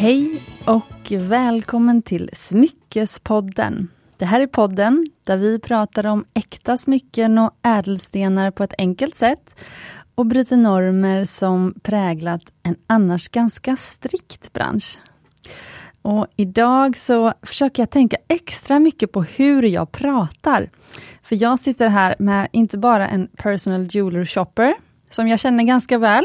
Hej och välkommen till Smyckespodden. Det här är podden där vi pratar om äkta smycken och ädelstenar på ett enkelt sätt och bryter normer som präglat en annars ganska strikt bransch. Och idag så försöker jag tänka extra mycket på hur jag pratar. För jag sitter här med inte bara en personal jeweler shopper, som jag känner ganska väl,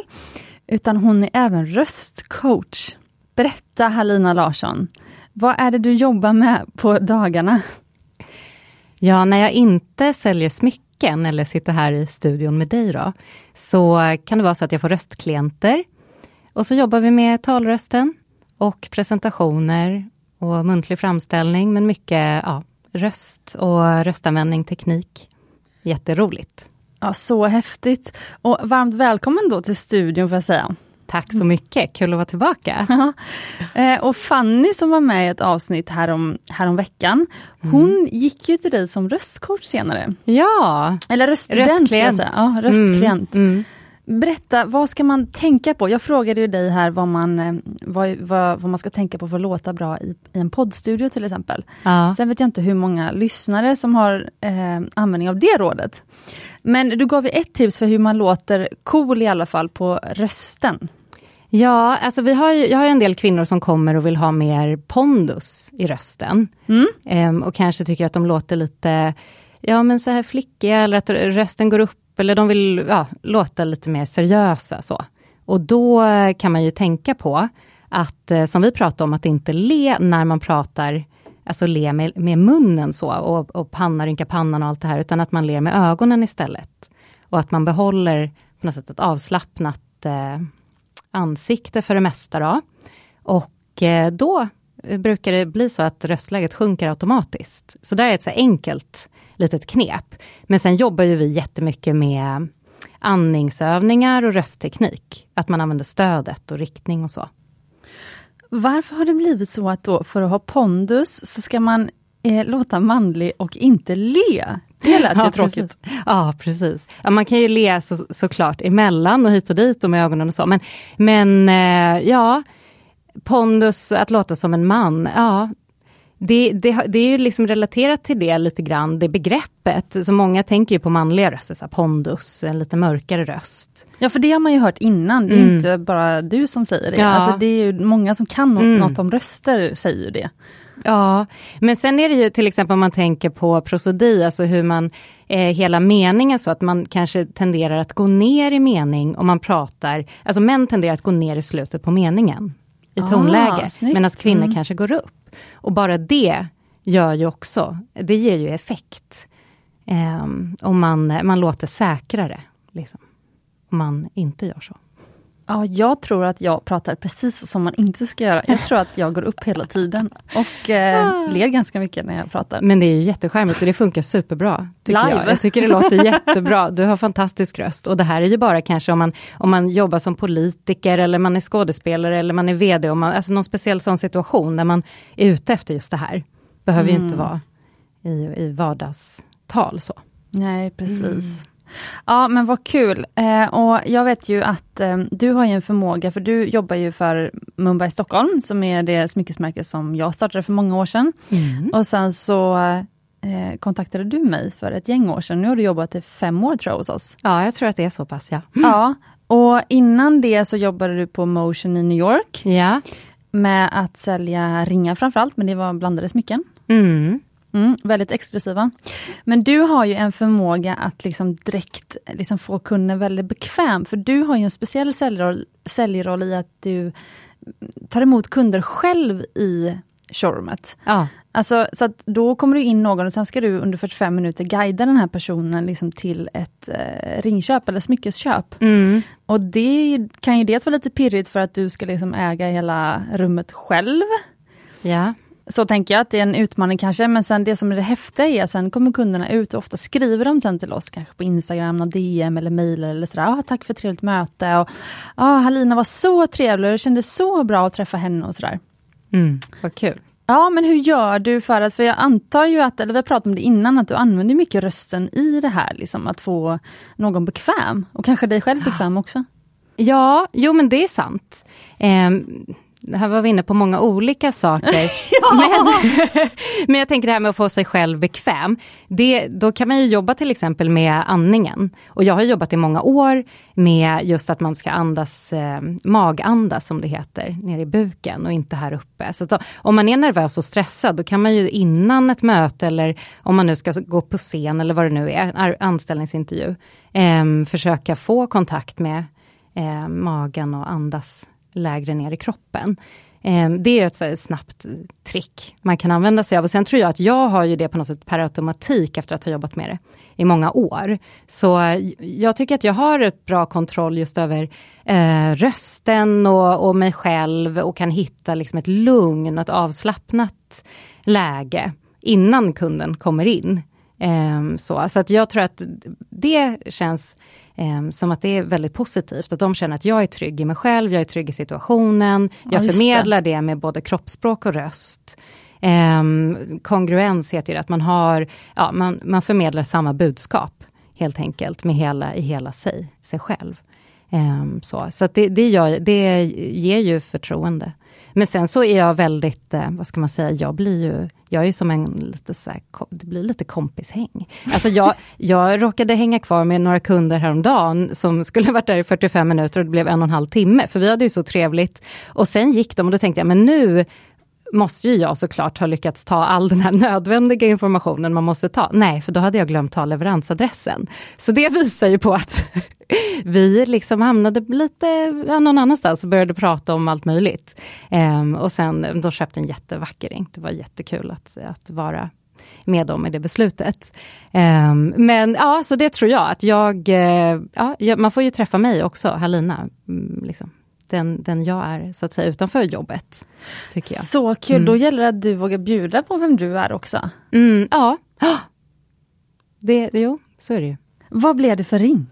utan hon är även röstcoach. Berätta Halina Larsson, vad är det du jobbar med på dagarna? Ja, när jag inte säljer smycken eller sitter här i studion med dig då, så kan det vara så att jag får röstklienter. Och så jobbar vi med talrösten och presentationer och muntlig framställning, men mycket ja, röst och röstanvändning, teknik. Jätteroligt. Ja, så häftigt. Och varmt välkommen då till studion får jag säga. Tack så mycket, kul att vara tillbaka. Eh, och Fanny som var med i ett avsnitt härom, härom veckan, hon mm. gick ju till dig som röstcoach senare. Ja, Eller röststudent. Röstklient. Ja, röstklient. Mm. Mm. Berätta, vad ska man tänka på? Jag frågade ju dig här vad man, eh, vad, vad, vad man ska tänka på för att låta bra i, i en poddstudio till exempel. Ja. Sen vet jag inte hur många lyssnare som har eh, användning av det rådet. Men du gav ju ett tips för hur man låter cool i alla fall på rösten. Ja, alltså vi har ju, jag har en del kvinnor som kommer och vill ha mer pondus i rösten. Mm. Ehm, och kanske tycker att de låter lite, ja men så här flickiga, eller att rösten går upp eller de vill ja, låta lite mer seriösa. så. Och då eh, kan man ju tänka på att, eh, som vi pratade om, att inte le när man pratar, alltså le med, med munnen så, och, och panna, rynka pannan och allt det här, utan att man ler med ögonen istället. Och att man behåller på något sätt ett avslappnat eh, ansikte för det mesta. Då. Och eh, då brukar det bli så att röstläget sjunker automatiskt. Så det är ett så enkelt litet knep. Men sen jobbar ju vi jättemycket med andningsövningar och röstteknik. Att man använder stödet och riktning och så. Varför har det blivit så att då för att ha pondus så ska man eh, låta manlig och inte le? Det lät ja, ju tråkigt. Precis. Ja, precis. Ja, man kan ju le så, såklart emellan och hit och dit och med ögonen och så. Men, men eh, ja, pondus, att låta som en man, ja, det, det, det, är ju liksom relaterat till det lite grann, det begreppet. Så många tänker ju på manliga röster, så pondus, en lite mörkare röst. Ja, för det har man ju hört innan, det är mm. inte bara du som säger det. Ja. Alltså, det är ju många som kan mm. något om röster, säger det. Ja, men sen är det ju till exempel om man tänker på prosodi, alltså hur man, eh, hela meningen så att man kanske tenderar att gå ner i mening om man pratar, alltså män tenderar att gå ner i slutet på meningen i ah, tonläge, medan kvinnor mm. kanske går upp. Och bara det gör ju också, det ger ju effekt. Eh, om man, man låter säkrare, liksom. Om man inte gör så. Ja, jag tror att jag pratar precis som man inte ska göra. Jag tror att jag går upp hela tiden och eh, ah. ler ganska mycket när jag pratar. Men det är ju jättecharmigt och det funkar superbra. Tycker Live. Jag. jag tycker det låter jättebra. Du har fantastisk röst och det här är ju bara kanske om man, om man jobbar som politiker eller man är skådespelare eller man är VD, om man, alltså någon speciell sån situation där man är ute efter just det här. Behöver mm. ju inte mm. vara i, i vardagstal så. Nej, precis. Mm. Ja men vad kul. Eh, och jag vet ju att eh, du har en förmåga, för du jobbar ju för Mumbai Stockholm, som är det smyckesmärke som jag startade för många år sedan. Mm. Och sen så eh, kontaktade du mig för ett gäng år sedan. Nu har du jobbat i fem år tror jag hos oss. Ja, jag tror att det är så pass ja. Mm. Ja, och innan det så jobbade du på Motion i New York. Ja. Med att sälja ringar framförallt, men det var blandade smycken. Mm. Mm, väldigt exklusiva. Men du har ju en förmåga att liksom direkt liksom få kunden väldigt bekväm, för du har ju en speciell säljroll, säljroll i att du tar emot kunder själv i showroomet. Ja. Alltså, så att då kommer du in någon och sen ska du under 45 minuter guida den här personen liksom till ett eh, ringköp eller smyckesköp. Mm. Och det kan ju dels vara lite pirrigt för att du ska liksom äga hela rummet själv. Ja. Så tänker jag att det är en utmaning kanske, men sen det som är det häftiga är, sen kommer kunderna ut och ofta skriver de sen till oss, kanske på Instagram, DM eller mejl eller sådär, ah, tack för ett trevligt möte, och ah, Halina var så trevlig, det kändes så bra att träffa henne och sådär. Mm, vad kul. Ja, men hur gör du för att, för jag antar ju att, eller vi har pratat om det innan, att du använder mycket rösten i det här, liksom att få någon bekväm, och kanske dig själv bekväm också? Ja, jo men det är sant. Um, här var vi inne på många olika saker. men, men jag tänker det här med att få sig själv bekväm. Det, då kan man ju jobba till exempel med andningen. Och jag har jobbat i många år med just att man ska andas, eh, magandas som det heter, ner i buken och inte här uppe. Så då, om man är nervös och stressad, då kan man ju innan ett möte eller om man nu ska gå på scen eller vad det nu är, anställningsintervju, eh, försöka få kontakt med eh, magen och andas lägre ner i kroppen. Ehm, det är ett snabbt eh, trick man kan använda sig av. Och sen tror jag att jag har ju det på något sätt per automatik efter att ha jobbat med det i många år. Så eh, jag tycker att jag har ett bra kontroll just över eh, rösten och, och mig själv och kan hitta liksom ett lugn och ett avslappnat läge innan kunden kommer in. Eh, så, så att jag tror att det känns eh, som att det är väldigt positivt, att de känner att jag är trygg i mig själv, jag är trygg i situationen, jag förmedlar det. det. med både kroppsspråk och röst. Eh, kongruens heter det, att man har, ja, man, man förmedlar samma budskap helt enkelt med hela, i hela sig, sig själv. Um, så så det, det, gör, det ger ju förtroende. Men sen så är jag väldigt, eh, vad ska man säga, jag blir ju, jag är som en lite så här, det blir lite kompishäng. Alltså jag, jag råkade hänga kvar med några kunder häromdagen som skulle varit där i 45 minuter och det blev en och en halv timme, för vi hade ju så trevligt. Och sen gick de och då tänkte jag, men nu måste ju jag såklart ha lyckats ta all den här nödvändiga informationen man måste ta. Nej, för då hade jag glömt ta leveransadressen. Så det visar ju på att vi liksom hamnade lite ja, någon annanstans och började prata om allt möjligt. Um, och sen, de köpte en jättevacker ring. Det var jättekul att, att vara med dem i det beslutet. Um, men ja, så det tror jag att jag, eh, ja, man får ju träffa mig också, Halina. Mm, liksom den, den jag är, så att säga, utanför jobbet. Tycker jag. Så kul, mm. då gäller det att du vågar bjuda på vem du är också. Mm, ja, det, jo, så är det ju. Vad blev det för ring?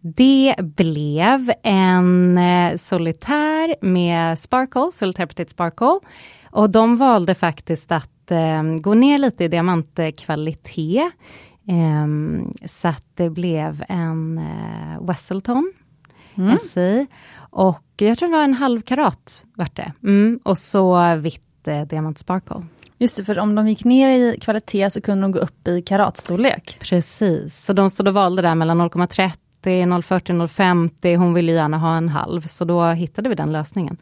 Det blev en eh, solitär med sparkle, solitär petit sparkle. Och de valde faktiskt att eh, gå ner lite i diamantkvalitet. Eh, så att det blev en eh, Wesselton mm. SI. Och jag tror det var en halv karat vart det. Mm. Och så vitt eh, Diamant Sparkle. Just det, för om de gick ner i kvalitet så kunde de gå upp i karatstorlek. Precis, så de stod och valde där mellan 0,30, 0,40, 0,50. Hon ville gärna ha en halv, så då hittade vi den lösningen.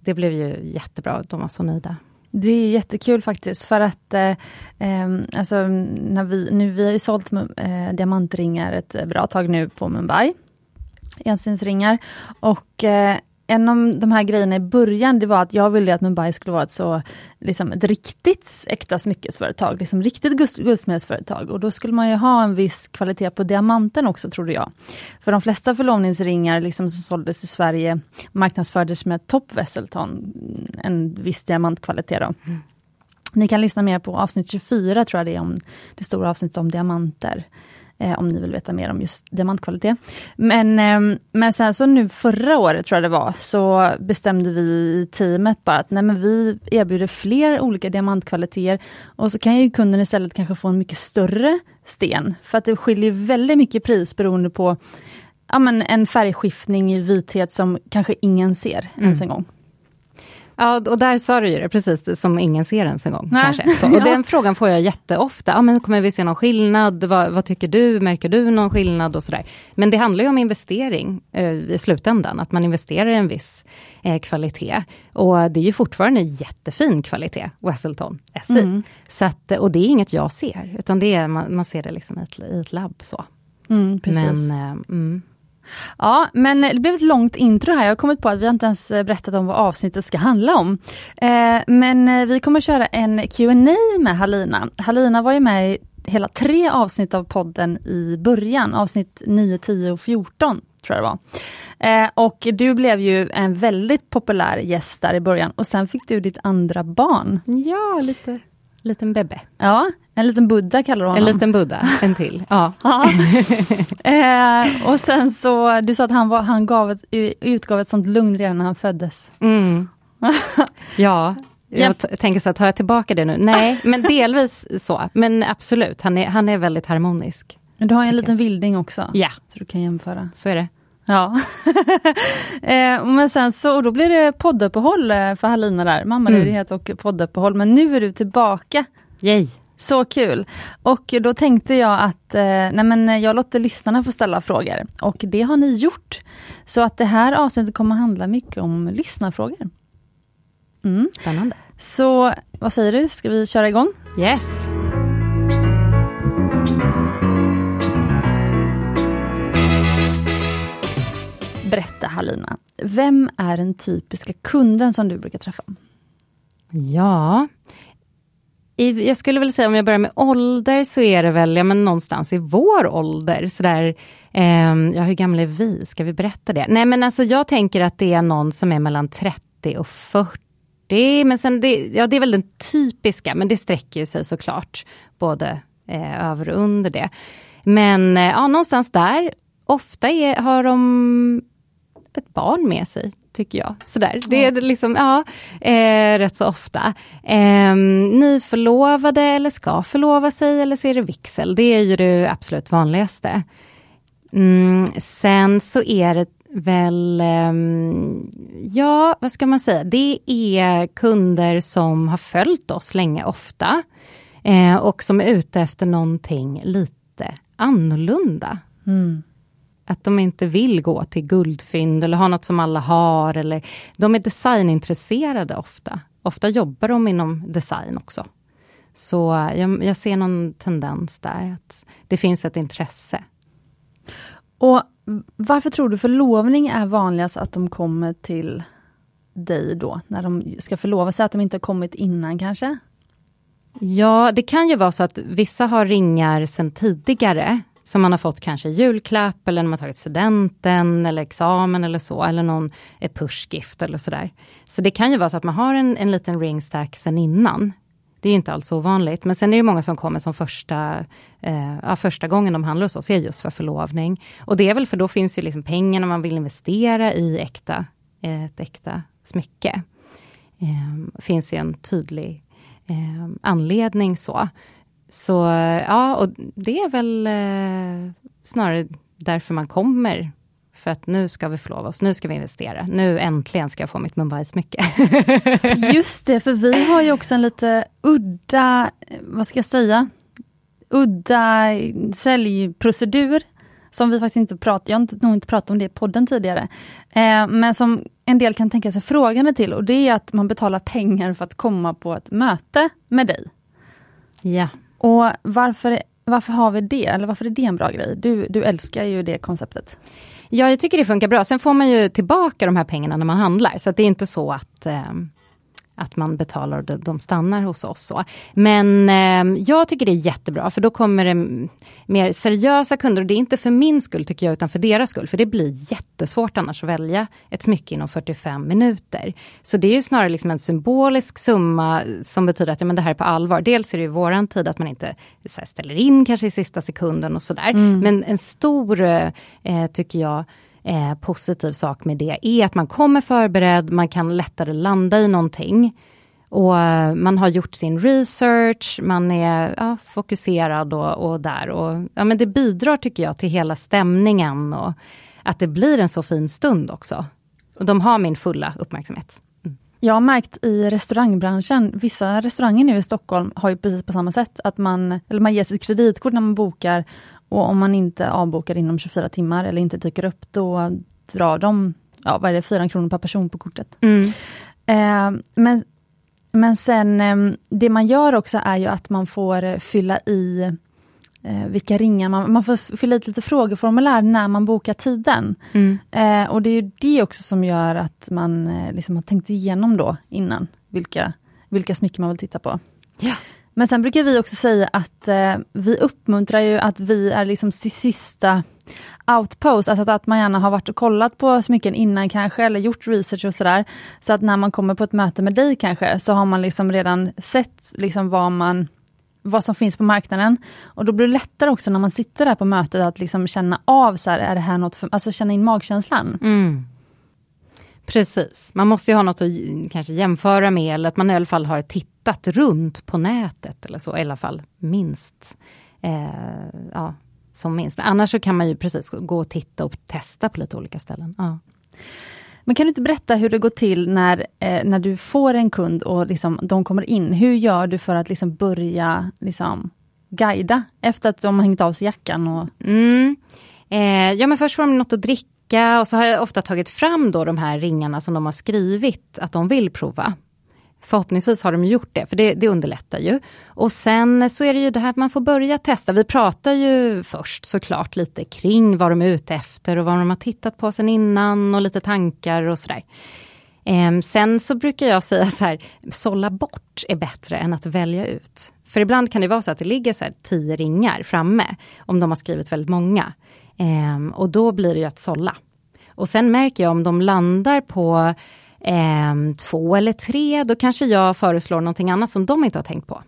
Det blev ju jättebra, de var så nöjda. Det är jättekul faktiskt för att eh, ehm, alltså, när vi, nu, vi har ju sålt eh, diamantringar ett bra tag nu på Mumbai enstensringar. Och eh, en av de här grejerna i början, det var att jag ville att Mumbai skulle vara ett så, liksom ett riktigt äkta smyckesföretag, liksom riktigt guldsmedsföretag. Och då skulle man ju ha en viss kvalitet på diamanten också, trodde jag. För de flesta förlovningsringar liksom som såldes i Sverige marknadsfördes med Top Wesselton, en viss diamantkvalitet. Då. Mm. Ni kan lyssna mer på avsnitt 24, tror jag det är, om det stora avsnittet om diamanter eh, om ni vill veta mer om just diamantkvalitet. Men, eh, men sen så nu förra året, tror jag det var, så bestämde vi i teamet bara att nej, men vi erbjuder fler olika diamantkvaliteter och så kan ju kunden istället kanske få en mycket större sten, för att det skiljer väldigt mycket pris beroende på ja, men en färgskiftning i vithet som kanske ingen ser mm. ens en gång. Ja, och där sa du ju det, precis som ingen ser ens en gång. Kanske. Så, och den frågan får jag jätteofta. Ja, men kommer vi se någon skillnad? Vad, vad tycker du? Märker du någon skillnad? och sådär. Men det handlar ju om investering eh, i slutändan, att man investerar i en viss eh, kvalitet. Och det är ju fortfarande jättefin kvalitet, Wesselton SI. Mm. Så att, och det är inget jag ser, utan det är, man, man ser det liksom i ett, i ett labb. Så. Mm, Men, eh, mm. Ja, men det blev ett långt intro här. Jag har kommit på att vi inte ens eh, berättat om vad avsnittet ska handla om. Eh, men eh, vi kommer köra en Q&A med Halina. Halina var ju med i hela tre avsnitt av podden i början, avsnitt 9, 10 och 14 tror jag det var. Eh, och du blev ju en väldigt populär gäst där i början och sen fick du ditt andra barn. Ja, lite liten bebbe. Ja, en liten Buddha kallar du honom. En liten Buddha, en till. Ja. eh, och sen så, du sa att han, var, han gav ett, utgav ett sånt lugn redan när han föddes. Mm. ja, jag ja. tänker så här, tar jag tillbaka det nu? Nej, men delvis så. Men absolut, han är, han är väldigt harmonisk. Men du har en liten vilding också. Ja. Så du kan jämföra. Så är det. Ja. eh, men sen så, och då blir det podduppehåll eh, för Halina där, mammaledighet mm. och podduppehåll. Men nu är du tillbaka. Yay! Så kul! Och då tänkte jag att eh, nej men jag låter lyssnarna få ställa frågor. Och det har ni gjort. Så att det här avsnittet kommer handla mycket om lyssnarfrågor. Mm. Spännande. Så vad säger du, ska vi köra igång? Yes! Berätta Halina, vem är den typiska kunden som du brukar träffa? Ja, i, jag skulle väl säga om jag börjar med ålder så är det väl ja, men någonstans i vår ålder. Sådär, eh, ja hur gamla är vi? Ska vi berätta det? Nej men alltså jag tänker att det är någon som är mellan 30 och 40. Men sen det, ja, det är väl den typiska, men det sträcker ju sig såklart både eh, över och under det. Men eh, ja, någonstans där. Ofta är, har de ett barn med sig, tycker jag. Sådär. Det är liksom, ja, eh, rätt så ofta. Eh, nyförlovade eller ska förlova sig eller så är det vigsel. Det är ju det absolut vanligaste. Mm, sen så är det väl, eh, ja vad ska man säga, det är kunder som har följt oss länge ofta. Eh, och som är ute efter någonting lite annorlunda. Mm. Att de inte vill gå till guldfynd eller ha något som alla har. Eller, de är designintresserade ofta. Ofta jobbar de inom design också. Så jag, jag ser någon tendens där, att det finns ett intresse. Och Varför tror du förlovning är vanligast att de kommer till dig då, när de ska förlova sig, att de inte har kommit innan kanske? Ja, det kan ju vara så att vissa har ringar sedan tidigare, som man har fått kanske julklapp eller när man tagit studenten eller examen eller så, eller någon pushgift eller sådär. Så det kan ju vara så att man har en, en liten ringstack sen innan. Det är inte alls ovanligt, men sen är det många som kommer som första, eh, ja, första gången de handlar hos oss, är just för förlovning. Och det är väl för då finns ju liksom pengarna man vill investera i äkta, eh, ett äkta smycke. Eh, finns ju en tydlig eh, anledning så. Så ja, och det är väl eh, snarare därför man kommer. För att nu ska vi förlova oss, nu ska vi investera. Nu äntligen ska jag få mitt Mumbai-smycke. Just det, för vi har ju också en lite udda, vad ska jag säga, udda säljprocedur som vi faktiskt inte pratat, jag har nog inte pratat om det i podden tidigare, eh, men som en del kan tänka sig frågande till och det är att man betalar pengar för att komma på ett möte med dig. Ja. Och varför, varför har vi det? Eller varför är det en bra grej? Du, du älskar ju det konceptet. Ja, jag tycker det funkar bra. Sen får man ju tillbaka de här pengarna när man handlar, så det är inte så att eh, att man betalar och de stannar hos oss. Så. Men eh, jag tycker det är jättebra, för då kommer det mer seriösa kunder. Och det är inte för min skull, tycker jag, utan för deras skull. För det blir jättesvårt annars att välja ett smycke inom 45 minuter. Så det är ju snarare liksom en symbolisk summa som betyder att ja, men det här är på allvar. Dels är det i våran tid att man inte här, ställer in kanske i sista sekunden och sådär. Mm. Men en stor, eh, tycker jag, eh, positiv sak med det är att man kommer förberedd, man kan lättare landa i någonting. Och eh, man har gjort sin research, man är ja, fokuserad och, och, där. Och, ja, men det bidrar tycker jag till hela stämningen och att det blir en så fin stund också. Och de har min fulla uppmärksamhet. Mm. Jag har märkt i restaurangbranschen, vissa restauranger nu i Stockholm har ju precis på samma sätt, att man, eller man ger sitt kreditkort när man bokar och om man inte avbokar inom 24 timmar eller inte dyker upp, då drar de, ja vad är det, 4 kronor per person på kortet. Mm. Eh, men, men sen, eh, det man gör också är ju att man får fylla i eh, vilka ringar man, man får fylla i lite frågeformulär när man bokar tiden. Mm. Eh, och det är det också som gör att man eh, liksom har tänkt igenom då innan, vilka, vilka smycken man vill titta på. Ja. Men sen brukar vi också säga att eh, vi uppmuntrar ju att vi är liksom sista outpost, alltså att man gärna har varit och kollat på smycken innan kanske, eller gjort research och sådär. Så att när man kommer på ett möte med dig kanske, så har man liksom redan sett liksom vad man vad som finns på marknaden. Och då blir det lättare också när man sitter där på mötet att liksom känna av, så här, är det här något för, alltså känna in magkänslan. Mm. Precis, man måste ju ha något att kanske jämföra med, eller att man i alla fall har tittat runt på nätet, eller så, i alla fall minst. Eh, ja, som minst. Men annars så kan man ju precis gå och titta och testa på lite olika ställen. Ja. Men kan du inte berätta hur det går till när, eh, när du får en kund och liksom, de kommer in? Hur gör du för att liksom börja liksom, guida efter att de har hängt av sig jackan? Och... Mm. Eh, ja men först får de något att dricka och så har jag ofta tagit fram då de här ringarna som de har skrivit att de vill prova. Förhoppningsvis har de gjort det, för det, det, underlättar ju. Och sen så är det ju det här att man får börja testa. Vi pratar ju först såklart lite kring vad de är ute efter och vad de har tittat på sen innan och lite tankar och sådär. Ehm, sen så brukar jag säga så här, sålla bort är bättre än att välja ut. För ibland kan det vara så att det ligger så här tio ringar framme, om de har skrivit väldigt många. Ehm, och då blir det ju att sålla. Och sen märker jag om de landar på eh, två eller tre, då kanske jag föreslår någonting annat som de inte har tänkt på.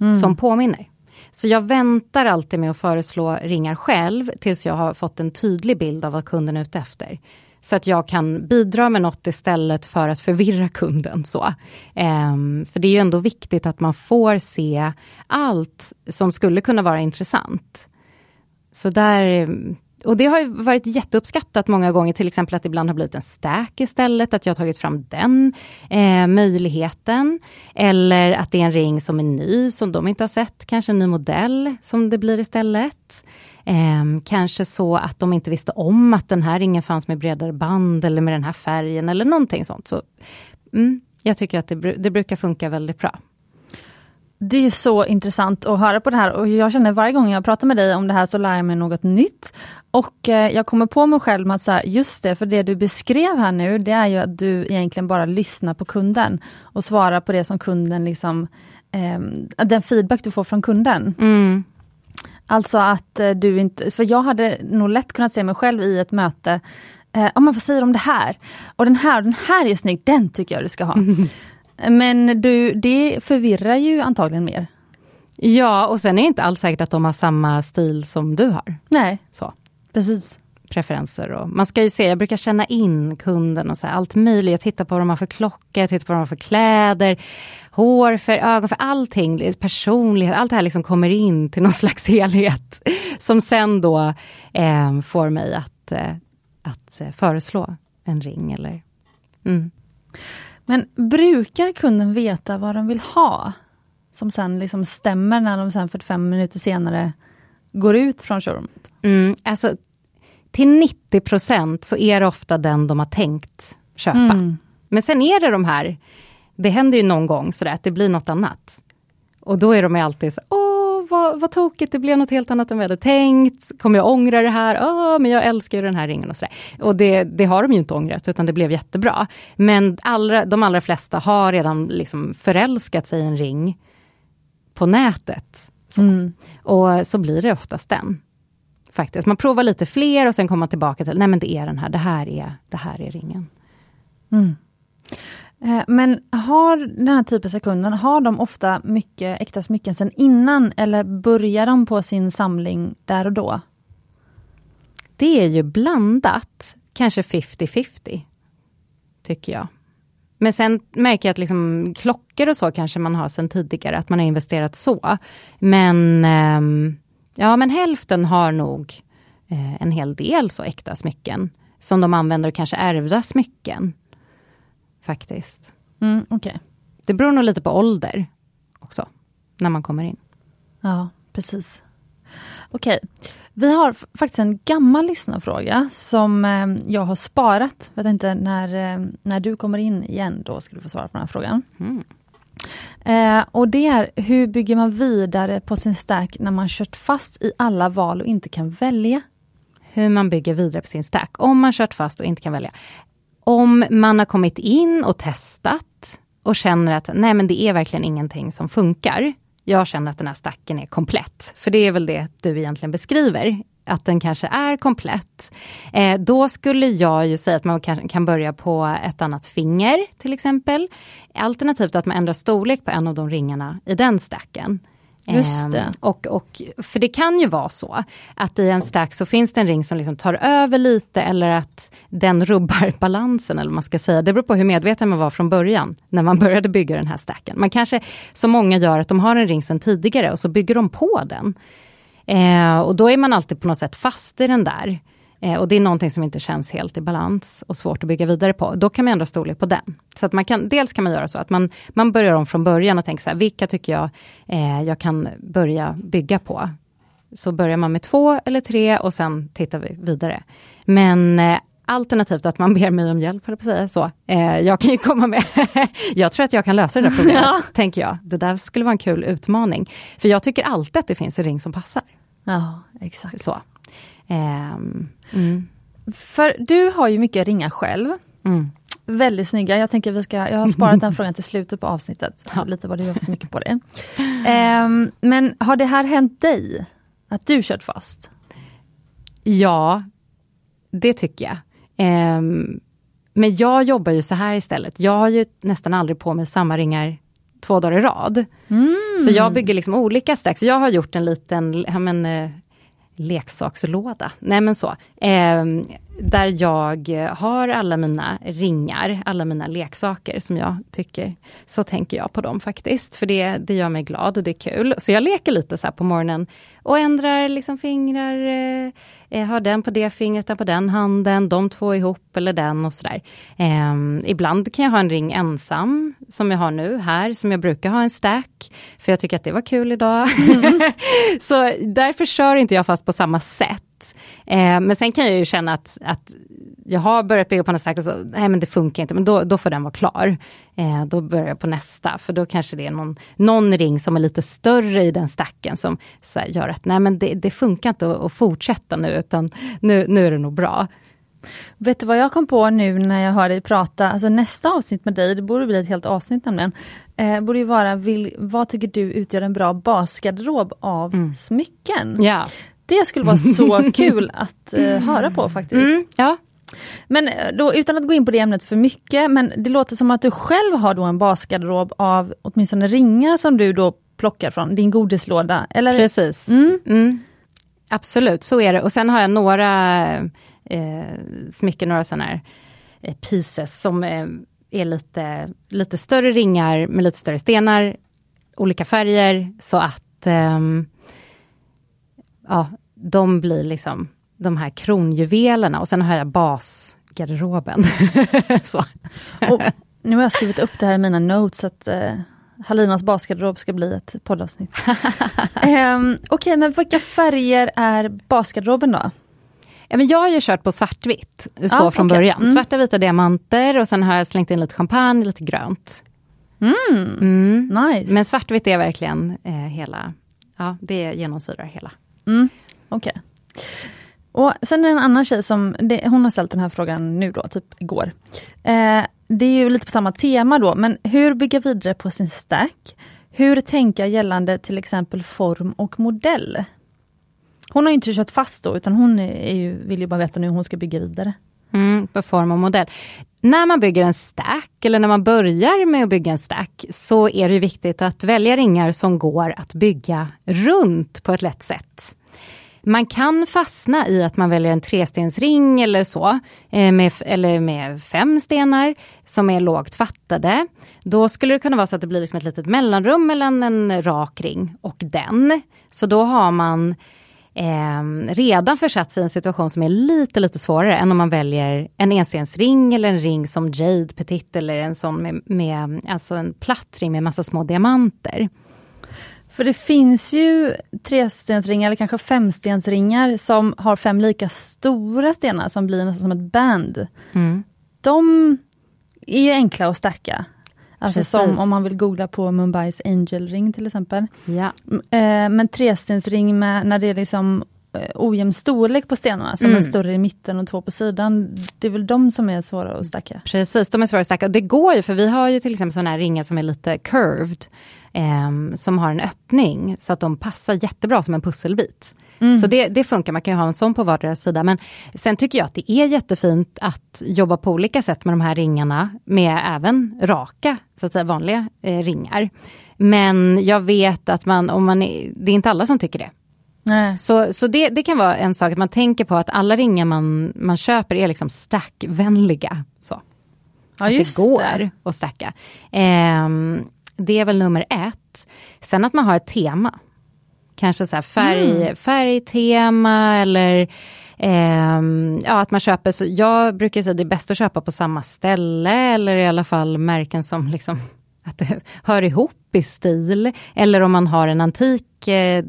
Mm. Som påminner. Så jag väntar alltid med att föreslå ringar själv tills jag har fått en tydlig bild av vad kunden är ute efter. Så att jag kan bidra med något istället för att förvirra kunden. så. Um, för det är ju ändå viktigt att man får se allt som skulle kunna vara intressant. Så där, och det har varit jätteuppskattat många gånger, till exempel att det ibland har blivit en stack istället, att jag har tagit fram den eh, möjligheten. Eller att det är en ring som är ny, som de inte har sett, kanske en ny modell som det blir istället. Eh, kanske så att de inte visste om att den här ringen fanns med bredare band eller med den här färgen eller någonting sånt. Så, mm, jag tycker att det, det brukar funka väldigt bra. Det är så intressant att höra på det här och jag känner varje gång jag pratar med dig om det här så lär jag mig något nytt. Och eh, jag kommer på mig själv med att säga, just det, för det du beskrev här nu, det är ju att du egentligen bara lyssnar på kunden och svarar på det som kunden liksom, eh, den feedback du får från kunden. Mm. Alltså att eh, du inte, för jag hade nog lätt kunnat se mig själv i ett möte, eh, oh, men vad säger du om det här? Och den här, den här är snygg, den tycker jag du ska ha. Men du, det förvirrar ju antagligen mer. Ja, och sen är det inte alls säkert att de har samma stil som du har. Nej, så. precis. Preferenser och man ska ju se, jag brukar känna in kunden och så här, allt möjligt. Jag tittar på vad de har för klocka, jag tittar på vad de har för kläder, hår för ögon, för allting, personlighet, allt det här liksom kommer in till någon slags helhet. Som sen då eh, får mig att, eh, att eh, föreslå en ring eller mm. Men brukar kunden veta vad de vill ha? Som sen liksom stämmer när de sen 45 minuter senare går ut från showroomet? Mm, alltså, till 90% så är det ofta den de har tänkt köpa. Mm. Men sen är det de här, det händer ju någon gång sådär att det blir något annat. Och då är de alltid så, åh vad, vad tokigt, det blev något helt annat än jag hade tänkt. Kommer jag ångra det här? Åh, men jag älskar ju den här ringen och sådär. Och det, det har de ju inte ångrat, utan det blev jättebra. Men allra, de allra flesta har redan liksom förälskat sig i en ring på nätet. Så. Mm. Och så blir det oftast den. Faktiskt. Man provar lite fler och sen kommer man tillbaka till, nej men det är den här, det här är, det här är ringen. Mm. Eh, men har den här typen av kunden, har de ofta mycket äkta smycken sen innan eller börjar de på sin samling där och då? Det är ju blandat, kanske 50-50, tycker jag. Men sen märker jag att liksom, klockor och så kanske man har sen tidigare, att man har investerat så. Men, ehm, ja, men hälften har nog eh, en hel del så äkta smycken, som de använder och kanske ärvda smycken faktiskt. Mm, okay. Det beror nog lite på ålder också, när man kommer in. Ja, precis. Okej, okay. vi har faktiskt en gammal lyssnarfråga som eh, jag har sparat. Jag tänkte när, eh, när du kommer in igen, då ska du få svara på den här frågan. Mm. Eh, och det är, hur bygger man vidare på sin stack när man kört fast i alla val och inte kan välja? Hur man bygger vidare på sin stack, om man kört fast och inte kan välja om man har kommit in och testat och känner att nej men det är verkligen ingenting som funkar. Jag känner att den här stacken är komplett. För det är väl det du egentligen beskriver, att den kanske är komplett. Eh, då skulle jag ju säga att man kan, kan börja på ett annat finger till exempel. Alternativt att man ändrar storlek på en av de ringarna i den stacken. Just det. Ehm, och, och, för det kan ju vara så att i en stack så finns det en ring som liksom tar över lite eller att den rubbar balansen eller vad man ska säga. Det beror på hur medveten man var från början när man började bygga den här stacken. Man kanske, som många gör, att de har en ring sedan tidigare och så bygger de på den. Eh, och då är man alltid på något sätt fast i den där. Eh, och det är någonting som inte känns helt i balans och svårt att bygga vidare på. Då kan man ändra storlek på den. Så att man kan, dels kan man göra så att man, man börjar om från början och tänker så här, vilka tycker jag eh, jag kan börja bygga på? Så börjar man med två eller tre och sen tittar vi vidare. Men eh, Alternativt att man ber mig om hjälp, för att säga så. Eh, jag kan ju komma med, jag tror att jag kan lösa det där problemet, ja. tänker jag. Det där skulle vara en kul utmaning. För jag tycker alltid att det finns en ring som passar. Ja, exakt. Så. Eh, mm. För du har ju mycket ringar själv. Mm. Väldigt snygga. Jag tänker vi ska, jag har sparat den frågan till slutet på avsnittet. Ja. Lite vad du gör för så mycket på det. Eh, men har det här hänt dig? Att du kört fast? Ja, det tycker jag. Um, men jag jobbar ju så här istället. Jag har ju nästan aldrig på mig samma ringar två dagar i rad. Mm. Så jag bygger liksom olika stacks. Jag har gjort en liten ja, men, eh, leksakslåda. Nej men så. Eh, där jag har alla mina ringar, alla mina leksaker som jag tycker. Så tänker jag på dem faktiskt. För det, det gör mig glad och det är kul. Så jag leker lite så på morgonen och ändrar liksom fingrar. Eh, eh, har den på det fingret, den på den handen, de två ihop eller den och sådär. Eh, ibland kan jag ha en ring ensam, som jag har nu här, som jag brukar ha en stack, för jag tycker att det var kul idag. Mm. så därför kör inte jag fast på samma sätt. Eh, men sen kan jag ju känna att, att jag har börjat bygga på nästa stack, så, nej men det funkar inte, men då, då får den vara klar. Eh, då börjar jag på nästa, för då kanske det är någon, någon ring som är lite större i den stacken som här, gör att nej men det, det funkar inte att, att, fortsätta nu, utan nu, nu är det nog bra. Vet du vad jag kom på nu när jag hör dig prata, alltså nästa avsnitt med dig, det borde bli ett helt avsnitt nämligen, eh, borde ju vara, vill, vad tycker du utgör en bra basgarderob av mm. smycken? Ja. Det skulle vara så kul att eh, höra på faktiskt. Mm, ja, men eh, då, utan att gå in på det ämnet för mycket, men det låter som att du själv har då en basgarderob av åtminstone ringar som du då plockar från din godislåda, eller? Precis. Mm. Mm. Absolut, så är det. Och sen har jag några eh, smycken, några sådana här eh, pieces som eh, är lite, lite större ringar med lite större stenar, olika färger, så att eh, ja, de blir liksom de här kronjuvelerna och sen har jag basgarderoben. och nu har jag skrivit upp det här i mina notes att eh, Halinas basgarderob ska bli ett poddavsnitt. um, Okej, okay, men vilka färger är basgarderoben då? Ja, men jag har ju kört på svartvitt, så ah, från okay. början. Mm. Svarta vita diamanter och sen har jag slängt in lite champagne, lite grönt. Mm. Mm. Nice. Men svartvitt är verkligen eh, hela, ja det genomsyrar hela. Mm. Okej. Okay. Och sen är det en annan tjej som, det, hon har ställt den här frågan nu då, typ igår. Eh, det är ju lite på samma tema då, men hur bygga vidare på sin stack? Hur tänka gällande till exempel form och modell? Hon har inte kört fast då, utan hon är ju, vill ju bara veta nu hur hon ska bygga vidare. Mm, på form och modell. När man bygger en stack, eller när man börjar med att bygga en stack, så är det viktigt att välja ringar som går att bygga runt på ett lätt sätt. Man kan fastna i att man väljer en trestensring eller så, eh, med, eller med fem stenar som är lågt fattade. Då skulle det kunna vara så att det blir liksom ett litet mellanrum mellan en rak ring och den. Så då har man eh, redan försatt sig i en situation som är lite, lite svårare än om man väljer en enstensring eller en ring som Jade Petit eller en sån med, med alltså en platt ring med massa små diamanter. För det finns ju trestensringar eller kanske femstensringar som har fem lika stora stenar som blir nästan som ett band. Mm. De är ju enkla att stacka. Alltså Precis. som om man vill googla på Mumbais Angel ring till exempel. Ja. Eh, men trestensring med, när det är liksom eh, ojämn storlek på stenarna, som mm. en större i mitten och två på sidan. Det är väl de som är svåra att stacka? Precis, de är svåra att stacka. Det går ju, för vi har ju till exempel sådana här ringar som är lite curved eh, som har en öppning så att de passar jättebra som en pusselbit. Mm. Så det, det, funkar, man kan ha en sån på vardera sida. Men sen tycker jag att det är jättefint att jobba på olika sätt med de här ringarna, med även raka, så att säga vanliga eh, ringar. Men jag vet att man, om man är, det är inte alla som tycker det. Nej. Så, så det, det kan vara en sak att man tänker på att alla ringar man, man köper är liksom stackvänliga. Så. Ja, att det går det. att stacka. Eh, det är väl nummer ett. Sen att man har ett tema. Kanske så färg, mm. färgtema eller eh, ja, att man köper, så jag brukar säga att det är bäst att köpa på samma ställe eller i alla fall märken som liksom att det hör ihop i stil. Eller om man har en antik eh,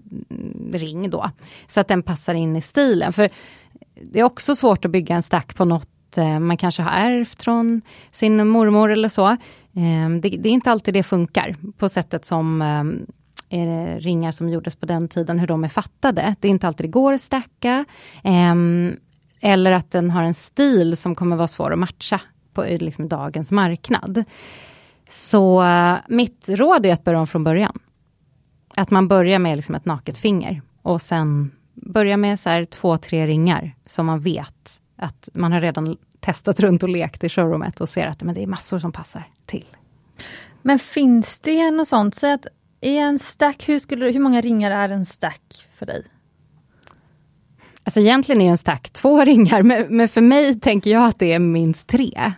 ring då, så att den passar in i stilen. För det är också svårt att bygga en stack på något eh, man kanske har ärvt från sin mormor eller så. Eh, det, det, är inte alltid det funkar på sättet som eh, ringar som gjordes på den tiden, hur de är fattade. Det är inte alltid det går att stacka. Ehm, eller att den har en stil som kommer vara svår att matcha på liksom, dagens marknad. Så eh, mitt råd är att börja om från början. Att man börjar med liksom ett naket finger och sen börja med så här två, tre ringar som man vet att man har redan testat runt och lekt i showroomet och ser att men det är massor som passar till. Men finns det något sånt, så att är en stack, hur, skulle, hur många ringar är en stack för dig? Alltså egentligen är en stack två ringar, men, men för mig tänker jag att det är minst tre.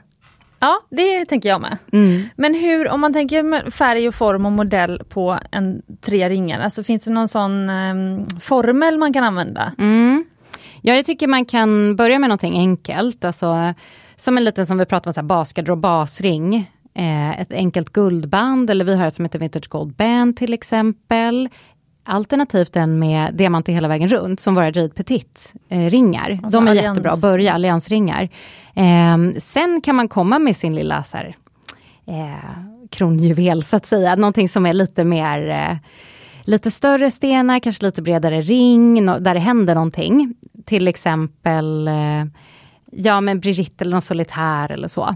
Ja, det tänker jag med. Mm. Men hur, om man tänker färg och form och modell på en tre ringar, alltså finns det någon sån um, formel man kan använda? Mm. Ja, jag tycker man kan börja med någonting enkelt, alltså som en liten som vi pratade om, så här, basgarderob basring. Eh, ett enkelt guldband, eller vi har ett som heter Vintage Gold Band till exempel. Alternativt den med diamanter hela vägen runt, som våra Jade Petit-ringar. Eh, De är allians. jättebra att börja, alliansringar. Eh, sen kan man komma med sin lilla så här, eh, kronjuvel, så att säga. Någonting som är lite mer eh, lite större stenar, kanske lite bredare ring, no där det händer någonting. Till exempel ja men Brigitte eller någon solitär eller så.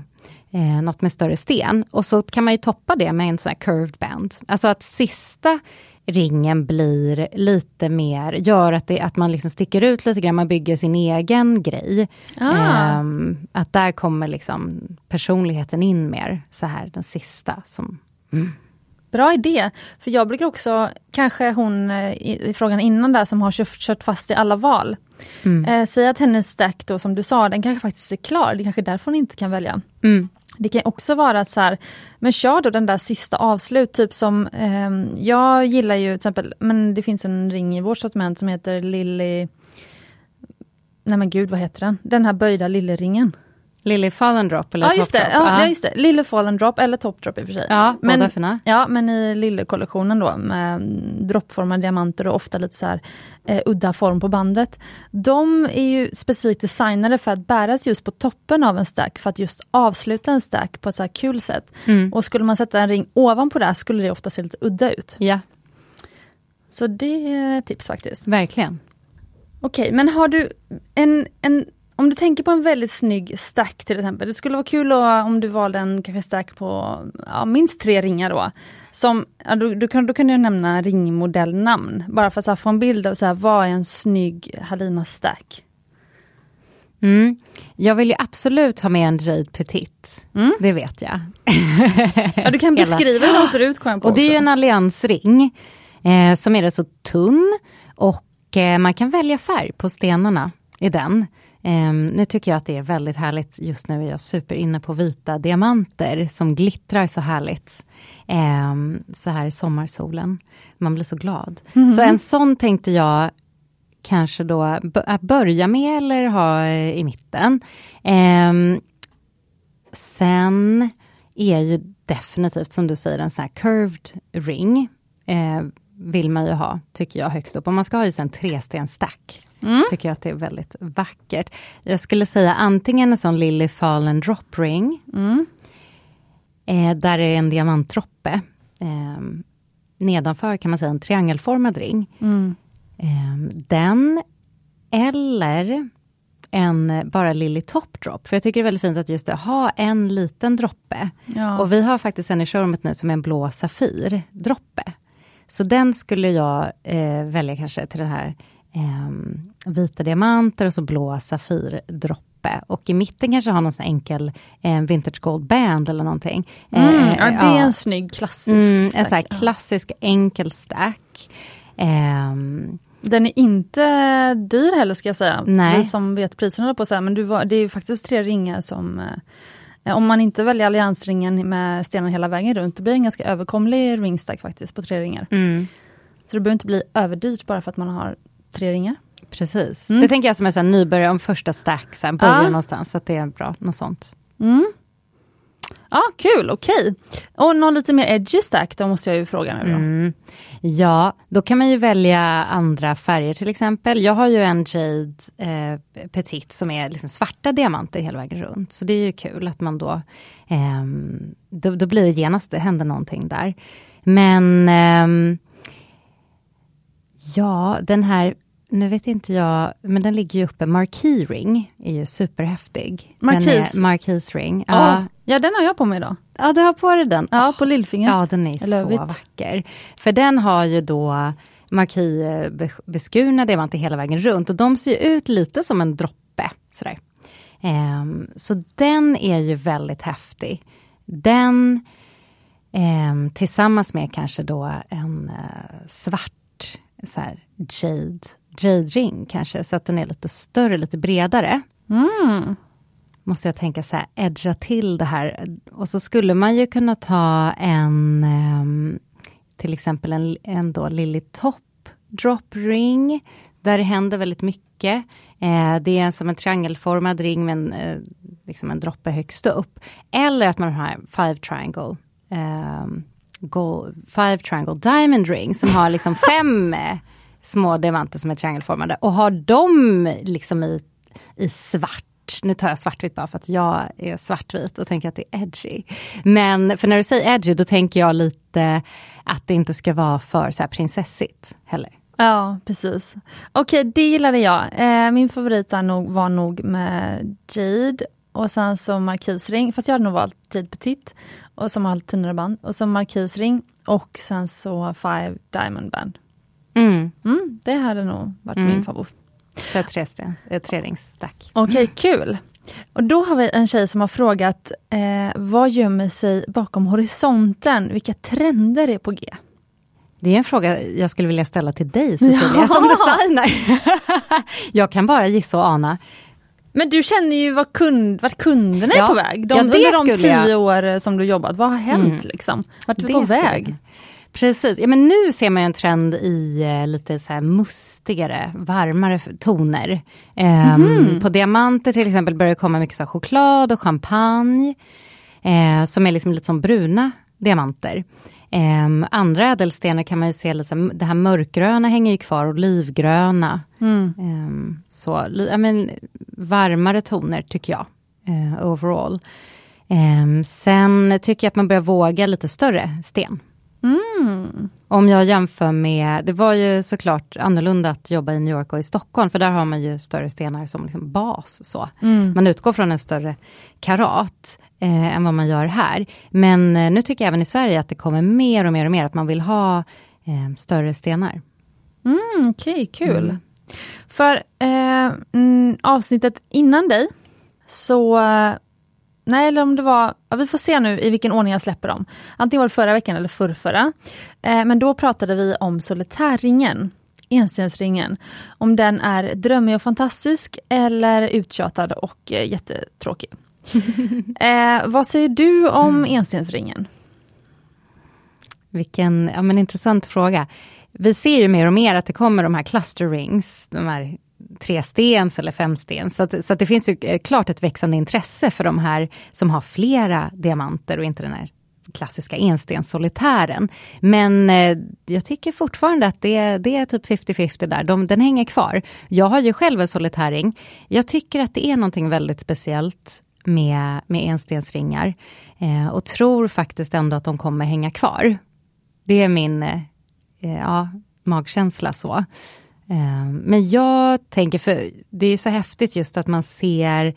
Eh, något med större sten. Och så kan man ju toppa det med en sån här curved band. Alltså att sista ringen blir lite mer, gör att, det, att man liksom sticker ut lite grann, man bygger sin egen grej. Ah. Um, att där kommer liksom personligheten in mer, så här den sista. Som, mm. Bra idé, för jag brukar också, kanske hon eh, i, i frågan innan där som har kört, kört fast i alla val. Mm. Eh, säg att hennes stack då som du sa, den kanske faktiskt är klar, det är kanske är därför hon inte kan välja. Mm. Det kan också vara att så här, men kör då den där sista avslut, typ som, eh, jag gillar ju till exempel, men det finns en ring i vårt sortiment som heter Lilly, nej men gud vad heter den, den här böjda lilleringen. Lily Fallen Drop eller ja, just det. Ja, ja, just det. Lille Fallen Drop eller Top Drop i och för sig. Ja, men, båda fina. Ja, men i Lille-kollektionen då med droppformade diamanter och ofta lite så här eh, udda form på bandet. De är ju specifikt designade för att bäras just på toppen av en stack för att just avsluta en stack på ett så här kul sätt. Mm. Och skulle man sätta en ring ovanpå det skulle det ofta se lite udda ut. Ja. Så det är tips faktiskt. Verkligen. Okej, men har du en, en om du tänker på en väldigt snygg stack till exempel, det skulle vara kul om du valde en kanske stack på ja, minst tre ringar då. Som, ja, du, du kan, då kan du nämna ringmodellnamn, bara för att få en bild av så här, vad är en snygg Halina stack? Mm. Jag vill ju absolut ha med en Jade Petit, mm. det vet jag. ja, du kan beskriva hur de ser ut. På och det är en alliansring eh, som är rätt så tunn och eh, man kan välja färg på stenarna i den. Um, nu tycker jag att det är väldigt härligt. Just nu är jag super inne på vita diamanter som glittrar så härligt. Um, så här i sommarsolen. Man blir så glad. Mm. Så en sån tänkte jag kanske då att börja med eller ha i mitten. Um, sen är ju definitivt som du säger en sån här curved ring. Uh, vill man ju ha, tycker jag, högst upp. Och man ska ha ju en trestensstack. Mm. Tycker jag att det är väldigt vackert. Jag skulle säga antingen en sån Lily Fallen Drop Ring. Mm. Eh, där är en diamantdroppe. Eh, nedanför kan man säga en triangelformad ring. Mm. Eh, den eller en bara Lily Top Drop. För jag tycker det är väldigt fint att just ha en liten droppe. Ja. Och vi har faktiskt en i showroomet nu som är en blå Safir droppe. Så den skulle jag eh, välja kanske till den här eh, vita diamanter och så blå safirdroppe. Och i mitten kanske ha någon sån enkel eh, vintage gold band eller någonting. Mm, eh, ja, det är ja. en snygg klassisk mm, stack. En sån här klassisk enkel stack. Um, den är inte dyr heller ska jag säga. Nej. Vi som vet priserna på så men du var, det är faktiskt tre ringar som eh, om man inte väljer alliansringen med stenar hela vägen runt, det blir en ganska överkomlig ringstack faktiskt på tre ringar. Mm. Så det behöver inte bli överdyrt bara för att man har tre ringar. Precis. Mm. Det tänker jag som en nybörjare om första stack, sen börja ja. någonstans, så att det är bra, något sånt. Mm. Ja, kul, okej. Okay. Och någon lite mer edgy stack, då måste jag ju fråga nu då. Mm. Ja, då kan man ju välja andra färger till exempel. Jag har ju en Jade eh, Petit som är liksom svarta diamanter hela vägen runt. Så det är ju kul att man då, eh, då, då, blir det genast, det händer någonting där. Men eh, ja, den här nu vet inte jag, men den ligger ju uppe. Marquee Ring är ju superhäftig. Marquis? Ring. Ja. Oh, ja, den har jag på mig idag. Ja, du har på dig den. Ja, på lillfingret. Ja, den är så vacker. För den har ju då marquis beskurna diamanter hela vägen runt och de ser ut lite som en droppe. Sådär. Um, så den är ju väldigt häftig. Den um, tillsammans med kanske då en uh, svart så här, jade jade-ring kanske, så att den är lite större, lite bredare. Mm. Måste jag tänka så här, edga till det här. Och så skulle man ju kunna ta en, um, till exempel en, en då Lily Top drop ring, där det händer väldigt mycket. Eh, det är som en triangelformad ring med en, eh, liksom en droppe högst upp. Eller att man har Five Triangle ehm, Gold, Five Triangle Diamond Ring som har liksom fem små diamanter som är triangelformade och har dem liksom i, i svart nu tar jag svartvitt bara för att jag är svartvit och tänker att det är edgy. Men för när du säger edgy, då tänker jag lite att det inte ska vara för så här prinsessigt heller. Ja, precis. Okej, okay, det gillade jag. Eh, min favorit nog, var nog med Jade och sen så markisring, fast jag hade nog valt Jade Petit och som har lite tunnare band och så markisring och sen så Five Diamond Band. Mm. Mm, det hade nog varit mm. min favorit. För tre, treringsstack. Okej, okay, kul. Och då har vi en tjej som har frågat eh, vad gömmer sig bakom horisonten? Vilka trender är på G? Det är en fråga jag skulle vilja ställa till dig Cecilia ja. som designer. jag kan bara gissa och ana. Men du känner ju vart, kund, vart kunderna ja. är på väg. De, ja, under de tio jag... år som du jobbat, vad har hänt mm. liksom? Vart är vi på väg? Jag. Precis, ja men nu ser man en trend i eh, lite så här mustigare, varmare toner. mm. På diamanter till exempel börjar det komma mycket så choklad och champagne. Eh, som är liksom lite som bruna diamanter. Um, andra ädelstenar kan man ju se, liksom, det här mörkgröna hänger ju kvar, olivgröna. Mm. Um, så, I men, varmare toner tycker jag, uh, overall. Um, sen tycker jag att man börjar våga lite större sten. Mm. Om jag jämför med, det var ju såklart annorlunda att jobba i New York och i Stockholm, för där har man ju större stenar som liksom bas. Så. Mm. Man utgår från en större karat eh, än vad man gör här. Men eh, nu tycker jag även i Sverige att det kommer mer och mer och mer, att man vill ha eh, större stenar. Mm, Okej, okay, kul. Mm. För eh, mm, avsnittet innan dig, så Nej, eller om det var, ja, vi får se nu i vilken ordning jag släpper dem. Antingen var det förra veckan eller förrförra. Eh, men då pratade vi om solitärringen, enstensringen. Om den är drömmig och fantastisk eller uttjatad och eh, jättetråkig. eh, vad säger du om mm. enstensringen? Vilken ja, men intressant fråga. Vi ser ju mer och mer att det kommer de här cluster rings, de här trestens eller femstens. Så, att, så att det finns ju eh, klart ett växande intresse för de här som har flera diamanter och inte den här klassiska enstenssolitären. Men eh, jag tycker fortfarande att det, det är typ 50-50 där, de, den hänger kvar. Jag har ju själv en solitäring. Jag tycker att det är någonting väldigt speciellt med, med enstensringar eh, och tror faktiskt ändå att de kommer hänga kvar. Det är min eh, eh ja, magkänsla så. Eh, men jag tänker, för det är så häftigt just att man ser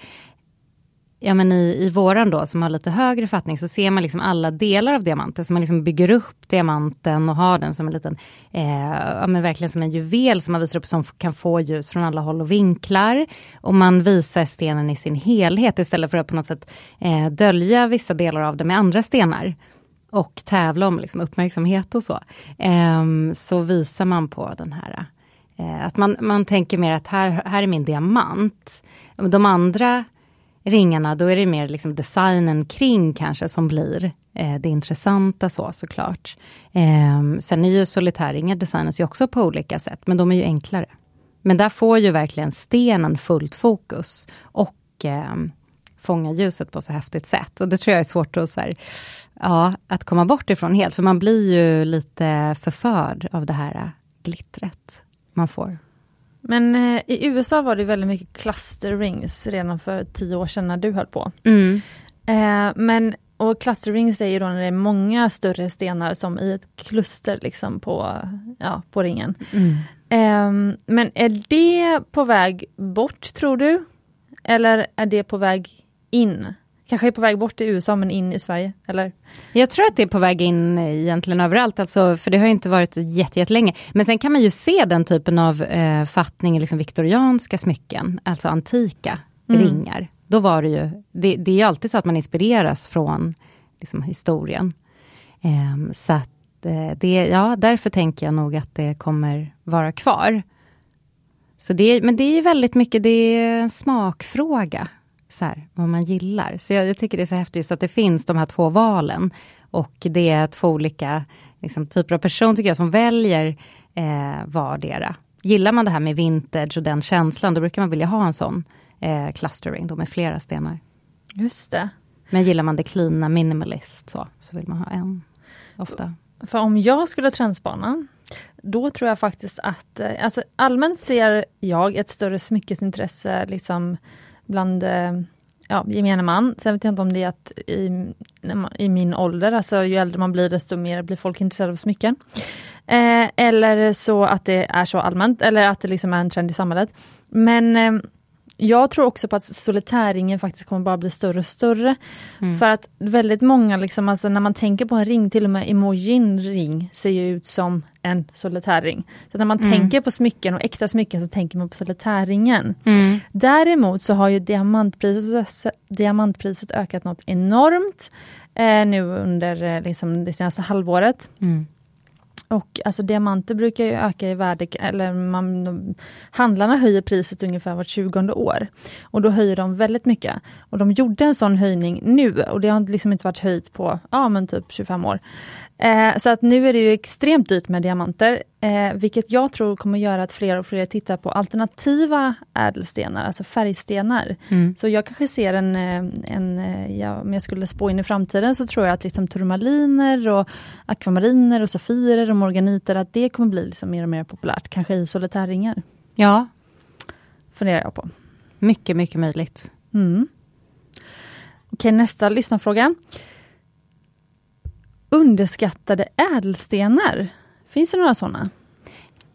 Ja men i, i våran då som har lite högre fattning så ser man liksom alla delar av diamanten. Så man liksom bygger upp diamanten och har den som en liten, eh, ja men verkligen som en juvel som man visar upp som kan få ljus från alla håll och vinklar. Och man visar stenen i sin helhet istället för att på något sätt eh, dölja vissa delar av det med andra stenar. Och tävla om liksom, uppmärksamhet och så. Eh, så visar man på den här eh, att man, man tänker mer att här, här är min diamant. De andra ringarna, då är det mer liksom designen kring kanske som blir eh, det intressanta så såklart. Eh, sen är ju solitärringar designas ju också på olika sätt, men de är ju enklare. Men där får ju verkligen stenen fullt fokus och eh, fånga ljuset på så häftigt sätt. Och det tror jag är svårt att, så här, ja, att komma bort ifrån helt, för man blir ju lite förförd av det här eh, glittret man får. Men eh, i USA var det väldigt mycket cluster rings redan för tio år sedan när du höll på. Mm. Eh, men och cluster rings är ju då när det är många större stenar som i ett kluster liksom på, ja, på ringen. Mm. Eh, men är det på väg bort tror du? Eller är det på väg in? Kanske är på väg bort i USA men in i Sverige, eller? Jag tror att det är på väg in egentligen överallt, alltså, för det har inte varit jättelänge. Men sen kan man ju se den typen av eh, fattning i liksom viktorianska smycken, alltså antika mm. ringar. Då var det ju, det, det är ju alltid så att man inspireras från liksom, historien. Eh, så att eh, det, ja, därför tänker jag nog att det kommer vara kvar. Så det, men det är väldigt mycket, det är en smakfråga så här, vad man gillar. Så jag, jag, tycker det är så häftigt just att det finns de här två valen. Och det är två olika liksom, typer av person tycker jag som väljer eh, vardera. Gillar man det här med vintage och den känslan, då brukar man vilja ha en sån eh, clustering då med flera stenar. Just det. Men gillar man det cleana minimalist så, så vill man ha en ofta. För om jag skulle trendspana, då tror jag faktiskt att, eh, alltså allmänt ser jag ett större smyckesintresse liksom bland eh, ja, gemene man. Sen vet jag inte om det är att i, i min ålder, alltså ju äldre man blir desto mer blir folk intresserade av smycken. Eh, eller så att det är så allmänt, eller att det liksom är en trend i samhället. Men eh, jag tror också på att solitärringen faktiskt kommer bara bli större och större. Mm. För att väldigt många, liksom, alltså när man tänker på en ring, till och med emojin ring ser ju ut som en solitärring. Så när man mm. tänker på smycken och äkta smycken så tänker man på solitärringen. Mm. Däremot så har ju diamantpriset, diamantpriset ökat något enormt eh, nu under eh, liksom, det senaste halvåret. Mm. Och alltså diamanter brukar ju öka i värde, eller man, de, handlarna höjer priset ungefär vart 20 år. Och då höjer de väldigt mycket. Och de gjorde en sån höjning nu och det har liksom inte varit höjt på ja, men typ 25 år. Eh, så att nu är det ju extremt dyrt med diamanter, eh, vilket jag tror kommer göra att fler och fler tittar på alternativa ädelstenar, alltså färgstenar. Mm. Så jag kanske ser en, eh, en eh, ja, om jag skulle spå in i framtiden så tror jag att liksom turmaliner och akvamariner och safirer och morganiter, att det kommer bli liksom mer och mer populärt, kanske i solitärringar. Ja. Funderar jag på. Mycket, mycket möjligt. Mm. Okej, nästa lyssnarfråga underskattade ädelstenar. Finns det några sådana?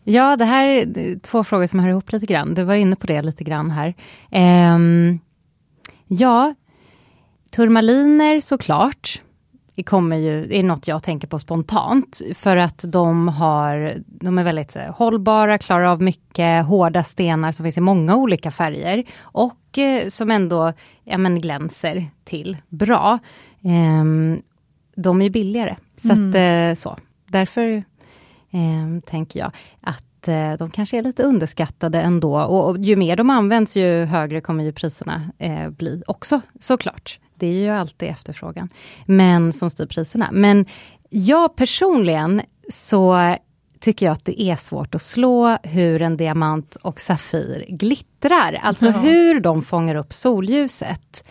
Ja, det här är två frågor som hör ihop lite grann. Du var inne på det lite grann här. Um, ja, turmaliner såklart. Det kommer ju, är något jag tänker på spontant, för att de, har, de är väldigt eh, hållbara, klarar av mycket, hårda stenar som finns i många olika färger och eh, som ändå ja, men glänser till bra. Ehm, de är billigare. Så mm. att, eh, så. Därför eh, tänker jag att eh, de kanske är lite underskattade ändå. Och, och, ju mer de används, ju högre kommer ju priserna eh, bli också, såklart. Det är ju alltid efterfrågan, men som styr priserna. Men jag personligen så tycker jag att det är svårt att slå hur en diamant och safir glittrar. Alltså ja. hur de fångar upp solljuset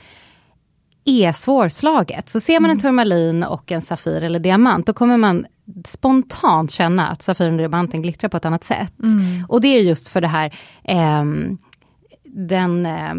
är svårslaget. Så ser man en mm. turmalin och en safir eller diamant, då kommer man spontant känna att safiren och diamanten glittrar på ett annat sätt. Mm. Och det är just för det här, eh, den eh,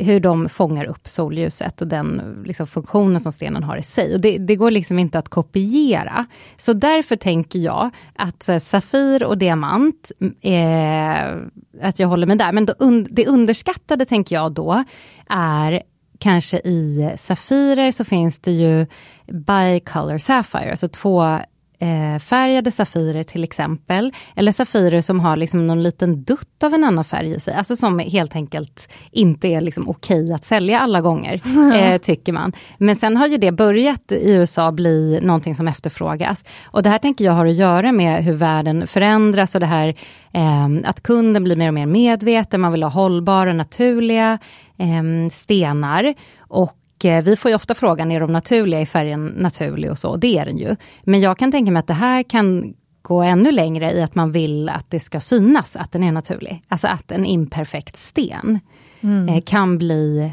hur de fångar upp solljuset och den liksom, funktionen som stenen har i sig. Och det, det, går liksom inte att kopiera. Så därför tänker jag att eh, Safir och Diamant, eh, att jag håller med där. Men då, un, det underskattade tänker jag då är kanske i Safirer så finns det ju Bicolor Sapphire, alltså två eh, färgade Safirer till exempel. Eller Safirer som har liksom någon liten dutt av en annan färg i sig. Alltså som helt enkelt inte är liksom okej att sälja alla gånger, eh, tycker man. Men sen har ju det börjat i USA bli någonting som efterfrågas. Och det här tänker jag har att göra med hur världen förändras och det här eh, att kunden blir mer och mer medveten, man vill ha hållbara, naturliga eh, stenar. Och vi får ju ofta frågan, är de naturliga? Är färgen naturlig och så? Det är den ju. Men jag kan tänka mig att det här kan gå ännu längre i att man vill att det ska synas att den är naturlig. Alltså att en imperfekt sten mm. eh, kan bli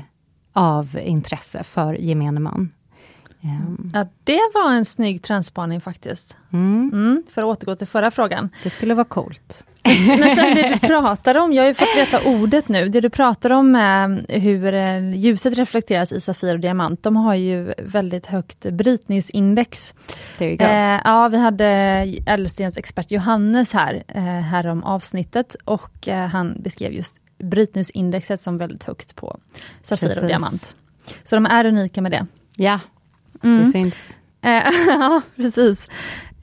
av intresse för gemene man. Um. Ja, det var en snygg trendspaning faktiskt. Mm. Mm, för att återgå till förra frågan. Det skulle vara coolt. Men sen det du pratar om, jag har ju fått veta ordet nu, det du pratar om är hur eh, ljuset reflekteras i Safir och Diamant, de har ju väldigt högt brytningsindex. There you go. Eh, ja, vi hade ädelstens expert Johannes här, eh, här om avsnittet och eh, han beskrev just brytningsindexet som väldigt högt på Safir och Diamant. Så de är unika med det. Ja, mm. det syns. Eh, ja, precis.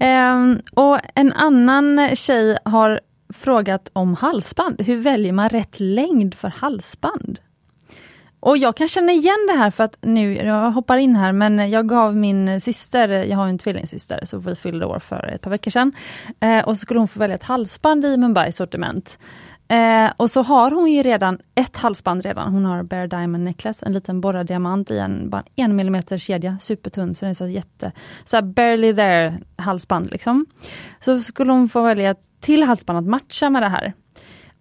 Um, och en annan tjej har frågat om halsband. Hur väljer man rätt längd för halsband? Och jag kan känna igen det här för att nu, jag hoppar in här, men jag gav min syster, jag har en tvillingsyster, så vi fyllde år för ett par veckor sedan. Eh, och så skulle hon få välja ett halsband i Mumbai sortiment. Eh, och så har hon ju redan ett halsband redan. Hon har Bare Diamond Necklace, en liten borrad diamant i en bara en millimeter kedja, supertunn, så den är så jätte, så barely there halsband liksom. Så skulle hon få välja till halsband att matcha med det här.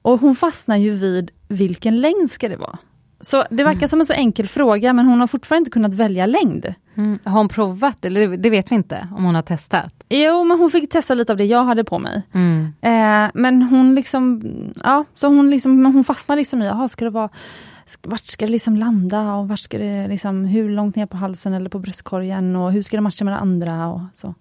Och hon fastnar ju vid vilken längd ska det vara? Så det verkar mm. som en så enkel fråga men hon har fortfarande inte kunnat välja längd. Mm. Har hon provat? Eller det vet vi inte om hon har testat? Jo men hon fick testa lite av det jag hade på mig. Mm. Eh, men hon liksom, ja, så hon liksom, hon fastnar liksom i, jaha ska det vara vart ska det liksom landa och vart ska det liksom, hur långt ner på halsen eller på bröstkorgen och hur ska det matcha med det andra och så.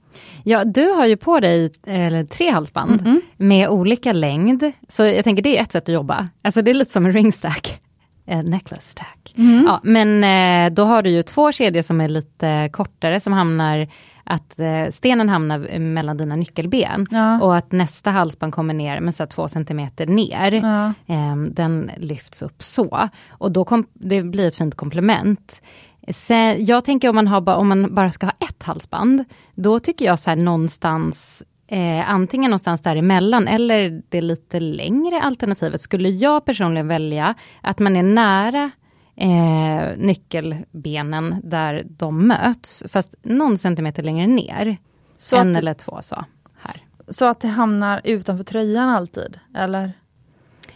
Ja, du har ju på dig eller, tre halsband mm -hmm. med olika längd, så jag tänker det är ett sätt att jobba. Alltså det är lite som en ringstack. En necklace stack. Mm. Ja, men eh, då har du ju två kedjor som är lite kortare som hamnar att eh, stenen hamnar mellan dina nyckelben ja. och att nästa halsband kommer ner med så två centimeter ner. Ja. Eh, den lyfts upp så. Och då kom, det blir ett fint komplement. Sen, jag tänker om man, har, om man bara ska ha ett halsband, då tycker jag så här någonstans Eh, antingen någonstans däremellan eller det lite längre alternativet skulle jag personligen välja att man är nära eh, nyckelbenen där de möts, fast någon centimeter längre ner. Så en eller två så. Här. Så att det hamnar utanför tröjan alltid, eller?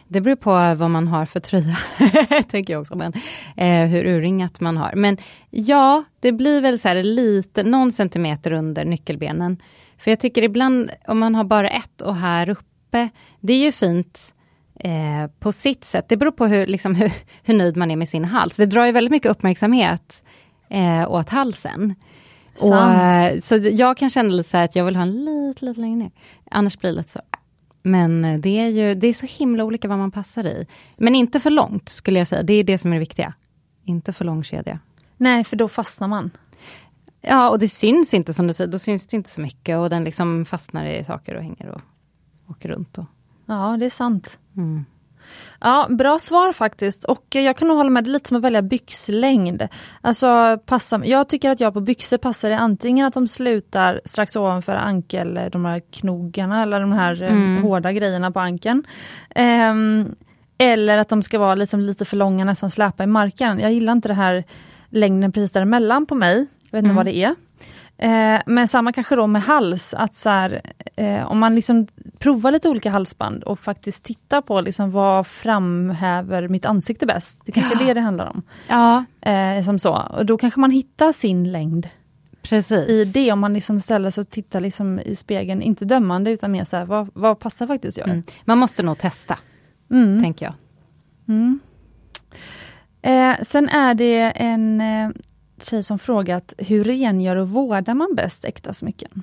Det beror på vad man har för tröja, tänker jag också, men eh, hur urringat man har. Men ja, det blir väl så här lite, någon centimeter under nyckelbenen. För jag tycker ibland, om man har bara ett och här uppe, det är ju fint eh, på sitt sätt. Det beror på hur, liksom, hur, hur, nöjd man är med sin hals. Det drar ju väldigt mycket uppmärksamhet eh, åt halsen. Och, eh, så jag kan känna lite så att jag vill ha en lite, lite längre ner. Annars blir det lite så. Men eh, det är ju det är så himla olika vad man passar i. Men inte för långt skulle jag säga, det är det som är det viktiga. Inte för lång kedja. Nej, för då fastnar man. Ja, och det syns inte som du säger, då syns det inte så mycket och den liksom fastnar i saker och hänger och åker runt. Och... Ja, det är sant. Mm. Ja, bra svar faktiskt. Och jag kan nog hålla med, det lite som att välja byxlängd. Alltså, passa, jag tycker att jag på byxor passar det antingen att de slutar strax ovanför ankel, de här knogarna eller de här eh, mm. hårda grejerna på ankeln. Um, eller att de ska vara liksom lite för långa, nästan släpa i marken. Jag gillar inte det här längden precis däremellan på mig. Vet inte mm. vad det är. Eh, men samma kanske då med hals, att så här, eh, om man liksom provar lite olika halsband och faktiskt tittar på liksom vad framhäver mitt ansikte bäst. Det är kanske ja. det det handlar om. Ja. Eh, som så. Och då kanske man hittar sin längd. Precis. I det, om man liksom ställer sig och tittar liksom i spegeln, inte dömande utan mer så här, vad, vad passar faktiskt jag? Mm. Man måste nog testa, mm. tänker jag. Mm. Eh, sen är det en eh, tjej som frågat hur rengör och vårdar man bäst äkta smycken?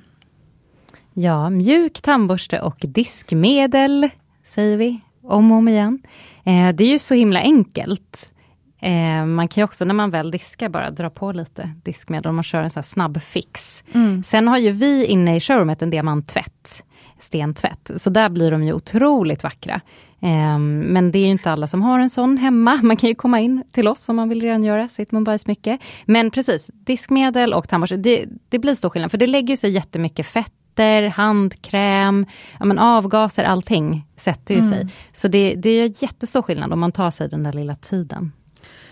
Ja, mjuk tandborste och diskmedel, säger vi om och om igen. Eh, det är ju så himla enkelt. Eh, man kan ju också när man väl diskar bara dra på lite diskmedel om man kör en sån snabb fix. Mm. Sen har ju vi inne i showroomet en diamanttvätt, stentvätt, så där blir de ju otroligt vackra. Ehm, men det är inte alla som har en sån hemma. Man kan ju komma in till oss om man vill rengöra sitt Mumbai-smycke. Men precis, diskmedel och tandborste, det, det blir stor skillnad, för det lägger sig jättemycket fetter, handkräm, ja, men avgaser, allting sätter ju mm. sig. Så det, det gör jättestor skillnad om man tar sig den där lilla tiden.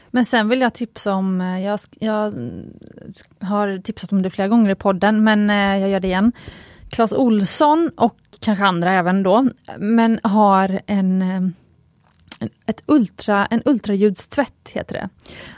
Men sen vill jag tipsa om, eh, jag, jag har tipsat om det flera gånger i podden, men eh, jag gör det igen. Clas Olsson och kanske andra även då, men har en eh, ett ultra, en ultraljudstvätt heter det.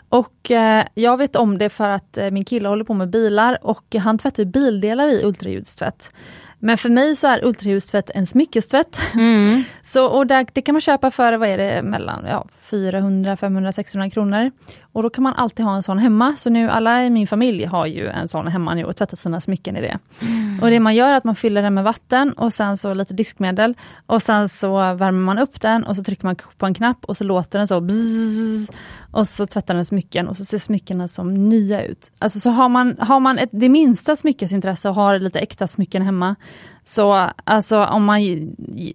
Och eh, jag vet om det för att eh, min kille håller på med bilar och han tvättar bildelar i ultraljudstvätt. Men för mig så är ultraljudstvätt en smyckestvätt. Mm. så, och där, det kan man köpa för, vad är det, mellan ja, 400, 500, 600 kronor. Och då kan man alltid ha en sån hemma. Så nu alla i min familj har ju en sån hemma nu och tvättar sina smycken i det. Mm. Och det man gör är att man fyller den med vatten och sen så lite diskmedel. Och sen så värmer man upp den och så trycker man på en knapp och så låter den så bzzz, Och så tvättar den smycken och så ser smyckena som nya ut. Alltså så har man, har man ett, det minsta smyckesintresse och har lite äkta smycken hemma, så alltså om man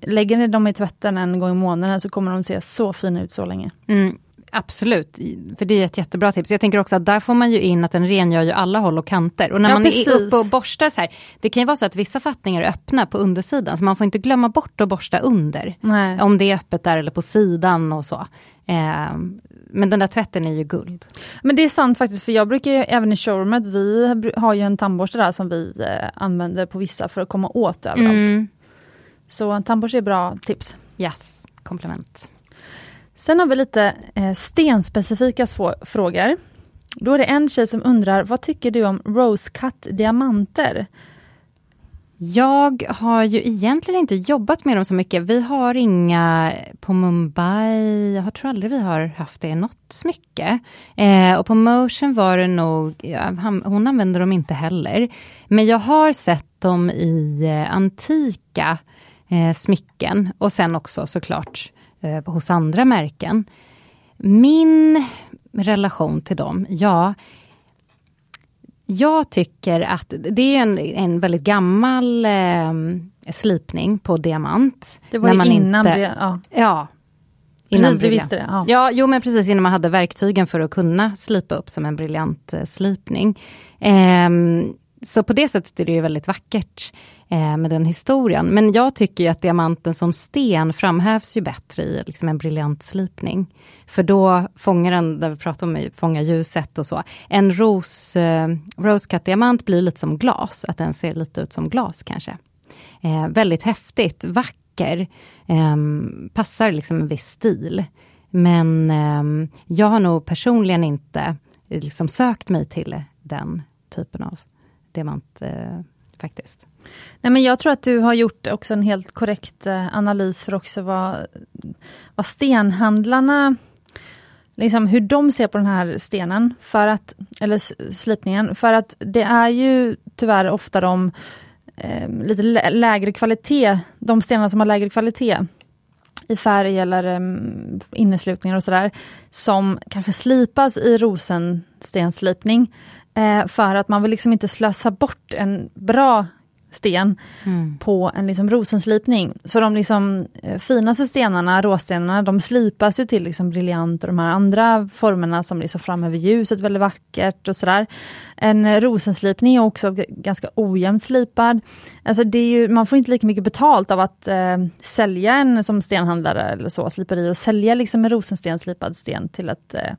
lägger dem i tvätten en gång i månaden så kommer de se så fina ut så länge. Mm. Absolut, för det är ett jättebra tips. Jag tänker också att där får man ju in att den rengör ju alla håll och kanter. Och när ja, man precis. är uppe och borstar så här, det kan ju vara så att vissa fattningar är öppna på undersidan, så man får inte glömma bort att borsta under. Nej. Om det är öppet där eller på sidan och så. Eh, men den där tvätten är ju guld. Men det är sant faktiskt, för jag brukar ju, även i showroomet, vi har ju en tandborste där som vi eh, använder på vissa för att komma åt överallt. Mm. Så en tandborste är bra tips. Yes, komplement. Sen har vi lite eh, stenspecifika frågor. Då är det en tjej som undrar, vad tycker du om rose cut diamanter? Jag har ju egentligen inte jobbat med dem så mycket. Vi har inga på Mumbai, jag tror aldrig vi har haft det i något smycke. Eh, och på Motion var det nog, ja, hon använder dem inte heller. Men jag har sett dem i eh, antika eh, smycken och sen också såklart eh, hos andra märken. Min relation till dem, ja, jag tycker att det är en, en väldigt gammal eh, slipning på diamant. Det var när man innan inte, det, ja. ja precis, du visste det. Ja. ja, jo men precis innan man hade verktygen för att kunna slipa upp som en briljant eh, slipning. Eh, så på det sättet är det ju väldigt vackert eh, med den historien. Men jag tycker att diamanten som sten framhävs ju bättre i liksom en briljant slipning. För då fångar den, där vi pratar om fånga ljuset och så. En ros, eh, rose diamant blir lite som glas, att den ser lite ut som glas kanske. Eh, väldigt häftigt, vacker, eh, passar liksom en viss stil. Men eh, jag har nog personligen inte eh, liksom sökt mig till den typen av diamant eh, faktiskt. Nej, men jag tror att du har gjort också en helt korrekt eh, analys för också vad, vad stenhandlarna liksom hur de ser på den här stenen, för att, eller slipningen, för att det är ju tyvärr ofta de eh, lite lägre kvalitet, de stenar som har lägre kvalitet i färg eller um, inneslutningar och sådär, som kanske slipas i rosenstenslipning. Eh, för att man vill liksom inte slösa bort en bra sten mm. på en liksom rosenslipning. Så de liksom, eh, finaste stenarna, råstenarna, de slipas ju till liksom briljant och de här andra formerna som liksom framhäver ljuset väldigt vackert och sådär. En rosenslipning är också ganska ojämnt slipad. Alltså det är ju, man får inte lika mycket betalt av att eh, sälja en som stenhandlare eller så, sliperi och sälja liksom en rosenstenslipad sten till ett eh,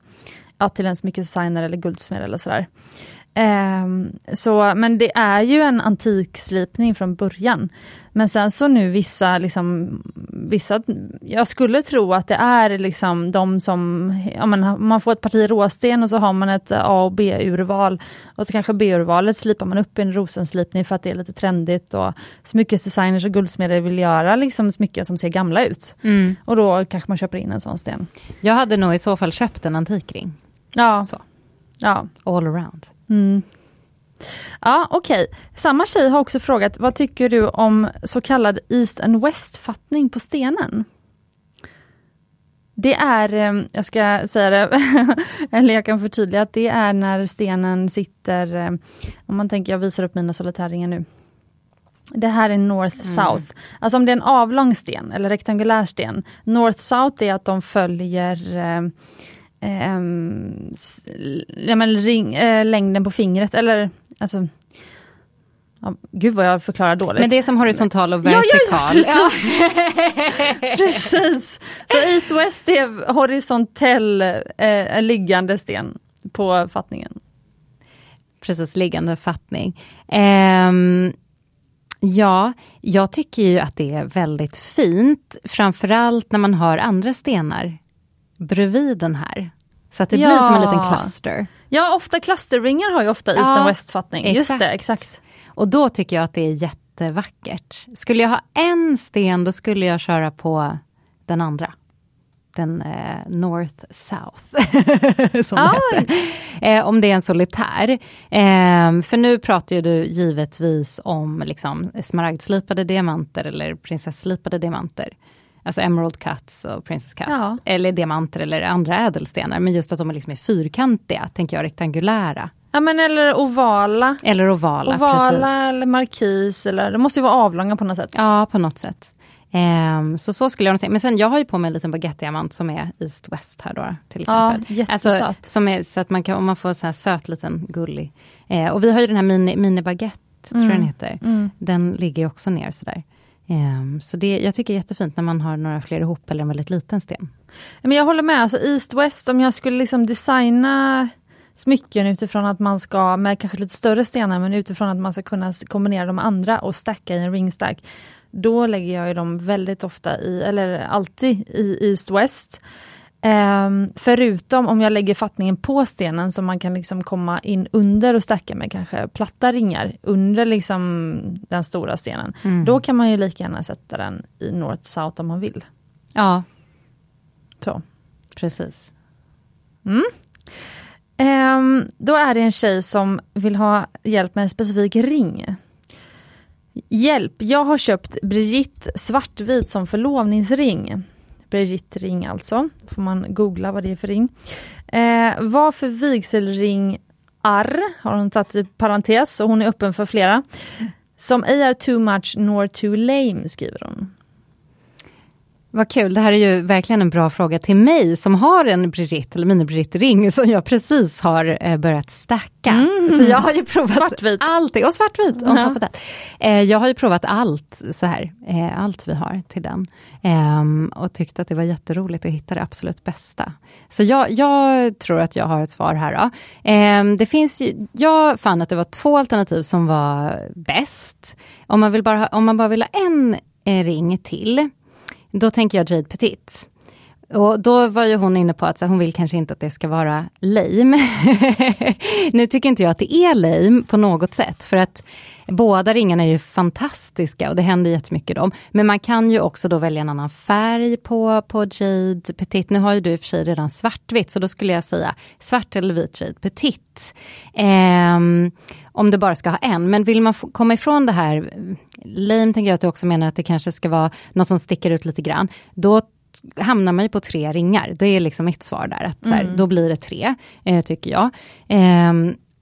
ja, till en smyckesdesigner eller guldsmed eller sådär. Um, så, men det är ju en antikslipning från början. Men sen så nu vissa, liksom, vissa, jag skulle tro att det är liksom de som, ja, men, man får ett parti råsten och så har man ett A och B-urval. Och så kanske B-urvalet slipar man upp i en rosenslipning för att det är lite trendigt och smyckesdesigners och guldsmeder vill göra liksom smycken som ser gamla ut. Mm. Och då kanske man köper in en sån sten. Jag hade nog i så fall köpt en antikring. Ja. Så. ja. All around. Mm. Ja, okej. Okay. Samma tjej har också frågat, vad tycker du om så kallad East and West-fattning på stenen? Det är, eh, jag ska säga det, eller jag kan förtydliga att det är när stenen sitter, eh, om man tänker, jag visar upp mina solitärringar nu. Det här är North-South. Mm. Alltså om det är en avlång sten eller rektangulär sten. North-South är att de följer eh, ja, men ring, eh, längden på fingret eller alltså Ja, gud vad jag förklarar dåligt. Men det är som horisontal och vertikal. Ja, ja, ja, precis. precis. Så east-west är horisontell eh, liggande sten på fattningen. Precis, liggande fattning. Um, ja, jag tycker ju att det är väldigt fint, framförallt när man har andra stenar bredvid den här. Så att det ja. blir som en liten cluster. Ja, ofta klusterringar har ju ofta east ja, and west-fattning. Just det, exakt. Och då tycker jag att det är jättevackert. Skulle jag ha en sten, då skulle jag köra på den andra. Den eh, North South, som det heter. Eh, om det är en solitär. Eh, för nu pratar ju du givetvis om liksom, smaragdslipade diamanter eller prinsesslipade diamanter. Alltså Emerald Cuts och Princess Cuts. Ja. Eller diamanter eller andra ädelstenar. Men just att de liksom är fyrkantiga, tänker jag, rektangulära. Ja men eller ovala. Eller ovala, Ovala precis. eller markis, eller, det måste ju vara avlånga på något sätt. Ja, på något sätt. Um, så så skulle jag nog tänka. Men sen jag har ju på mig en liten baguette som är East-West här då, till exempel. Ja, jättesöt. Alltså, som är, så att man kan, om man får så här söt liten gullig. Uh, och vi har ju den här mini, mini baguette, mm. tror jag den heter. Mm. Den ligger också ner sådär. Um, så det, jag tycker det är jättefint när man har några fler ihop eller en väldigt liten sten. Men jag håller med, alltså East-West, om jag skulle liksom designa smycken utifrån att man ska, med kanske lite större stenar, men utifrån att man ska kunna kombinera de andra och stacka i en ringstack. Då lägger jag ju dem väldigt ofta i, eller alltid i East-West. Um, förutom om jag lägger fattningen på stenen så man kan liksom komma in under och stacka med kanske platta ringar under liksom den stora stenen. Mm. Då kan man ju lika gärna sätta den i North South om man vill. Ja. Så. Precis. Mm. Um, då är det en tjej som vill ha hjälp med en specifik ring. Hjälp, jag har köpt Brigitte svartvit som förlovningsring. Brigitte ring alltså, får man googla vad det är för ring. Eh, vad för vigselring R har hon satt i parentes och hon är öppen för flera. Som ej är too much nor too lame skriver hon. Vad kul, det här är ju verkligen en bra fråga till mig som har en Brigitte eller mini-Brigitte-ring som jag precis har eh, börjat stacka. Mm. Så jag har ju provat svartvit. allt, och svartvit. Ja. Eh, jag har ju provat allt så här, eh, allt vi har till den. Eh, och tyckte att det var jätteroligt att hitta det absolut bästa. Så jag, jag tror att jag har ett svar här då. Ehm, det finns ju, jag fann att det var två alternativ som var bäst. Om man, vill bara, om man bara vill ha en ring till då tänker jag Jade Petit. Och då var ju hon inne på att så, hon vill kanske inte att det ska vara lame. nu tycker inte jag att det är lame på något sätt, för att båda ringarna är ju fantastiska och det händer jättemycket dem. Men man kan ju också då välja en annan färg på, på Jade Petit. Nu har ju du i och för sig redan svartvitt, så då skulle jag säga svart eller vit Jade Petit. Um, om du bara ska ha en. Men vill man komma ifrån det här, lame tänker jag att du också menar att det kanske ska vara något som sticker ut lite grann. Då hamnar man ju på tre ringar. Det är liksom mitt svar där. Att, så här, mm. Då blir det tre, eh, tycker jag. Eh,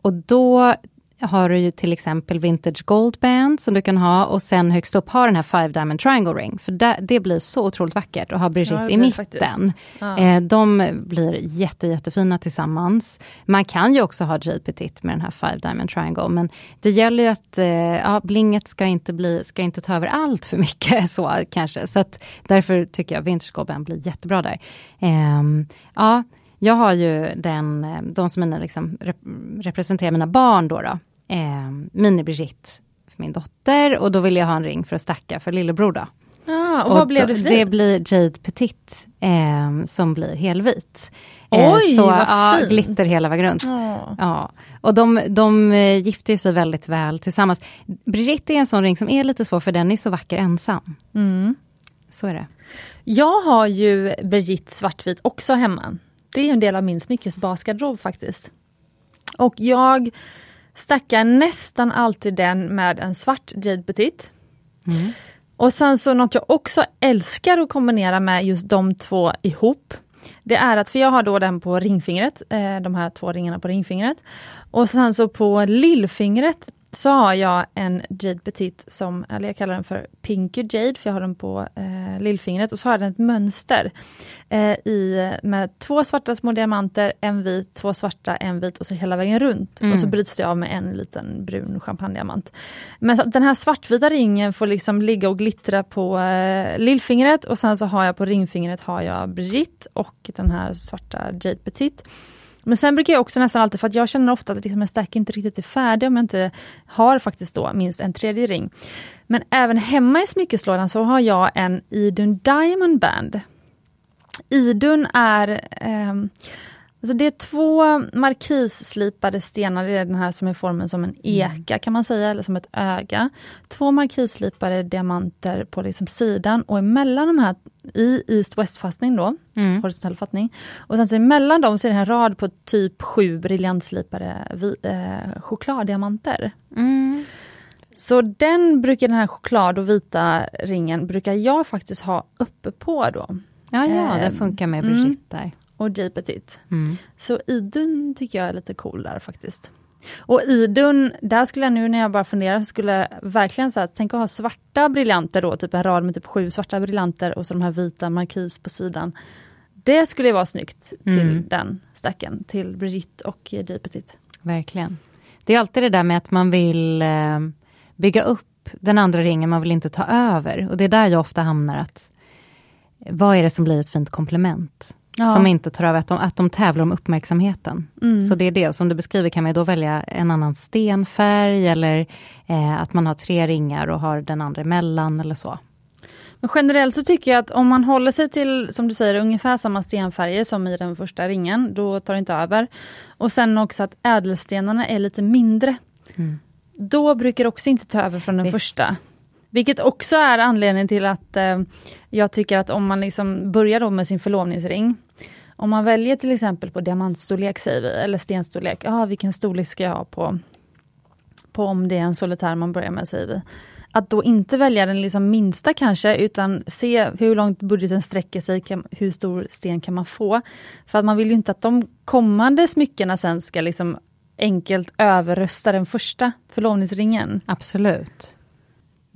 och då har du ju till exempel Vintage Gold Band som du kan ha och sen högst upp har den här Five Diamond Triangle Ring. För det, det blir så otroligt vackert att ha Brigitte ja, i mitten. Ja. Eh, de blir jätte, jättefina tillsammans. Man kan ju också ha Jade Petit med den här Five Diamond Triangle men det gäller ju att eh, ja, blinget ska inte, bli, ska inte ta över allt för mycket så kanske. Så att därför tycker jag Vintage Gold Band blir jättebra där. Eh, ja, jag har ju den, eh, de som mina, liksom, rep representerar mina barn då. då eh, Mini-Brigitte för min dotter och då ville jag ha en ring för att stacka för lillebror då. Ah, och, och vad blev det för? Det blir Jade Petit eh, som blir helvit. Eh, Oj, så, vad ja, fint! Glitter hela vägen runt. Oh. Ja. Och de, de eh, gifter sig väldigt väl tillsammans. Brigitte är en sån ring som är lite svår för den är så vacker ensam. Mm. Så är det. Jag har ju Brigitte svartvit också hemma. Det är en del av min smyckesbasgarderob faktiskt. Och jag stackar nästan alltid den med en svart Jade Petit. Mm. Och sen så något jag också älskar att kombinera med just de två ihop. Det är att, för jag har då den på ringfingret, eh, de här två ringarna på ringfingret. Och sen så på lillfingret så har jag en Jade Petit som, eller jag kallar den för Pinky Jade, för jag har den på eh, lillfingret och så har den ett mönster eh, i, med två svarta små diamanter, en vit, två svarta, en vit och så hela vägen runt. Mm. Och så bryts det av med en liten brun champagnediamant. Men den här svartvita ringen får liksom ligga och glittra på eh, lillfingret och sen så har jag på ringfingret har jag Brigitte och den här svarta Jade Petit. Men sen brukar jag också nästan alltid, för att jag känner ofta att liksom en stack inte riktigt är färdig om jag inte har faktiskt då minst en tredje ring. Men även hemma i smyckeslådan så har jag en Idun Diamond Band. Idun är eh, Alltså det är två markisslipade stenar, det är den här som är formen som en mm. eka kan man säga, eller som ett öga. Två markisslipade diamanter på liksom sidan och emellan de här, i east-west fattning då, mm. horisontell fattning. Och sen så emellan dem så är det en rad på typ sju briljantslipade eh, chokladdiamanter. Mm. Så den brukar den här choklad och vita ringen brukar jag faktiskt ha uppe på då. Ja, ja, det ehm, funkar med Brigitte mm och J Petit. Mm. Så Idun tycker jag är lite cool där faktiskt. Och Idun, där skulle jag nu när jag bara funderar, skulle jag verkligen så tänk att ha svarta briljanter då, typ en rad med typ sju svarta briljanter och så de här vita markis på sidan. Det skulle vara snyggt till mm. den stacken, till Brigitte och J Petit. Verkligen. Det är alltid det där med att man vill eh, bygga upp den andra ringen, man vill inte ta över. Och det är där jag ofta hamnar att vad är det som blir ett fint komplement? Ja. som inte tar över, att de, att de tävlar om uppmärksamheten. Mm. Så det är det, som du beskriver kan man då välja en annan stenfärg eller eh, att man har tre ringar och har den andra emellan eller så. Men generellt så tycker jag att om man håller sig till, som du säger, ungefär samma stenfärger som i den första ringen, då tar det inte över. Och sen också att ädelstenarna är lite mindre. Mm. Då brukar det också inte ta över från den Visst. första. Vilket också är anledningen till att eh, jag tycker att om man liksom börjar då med sin förlovningsring, om man väljer till exempel på diamantstorlek säger vi, eller stenstorlek, ah, vilken storlek ska jag ha på, på om det är en solitär man börjar med säger vi. Att då inte välja den liksom minsta kanske, utan se hur långt budgeten sträcker sig, hur stor sten kan man få. För att man vill ju inte att de kommande smyckena sen ska liksom enkelt överrösta den första förlovningsringen. Absolut.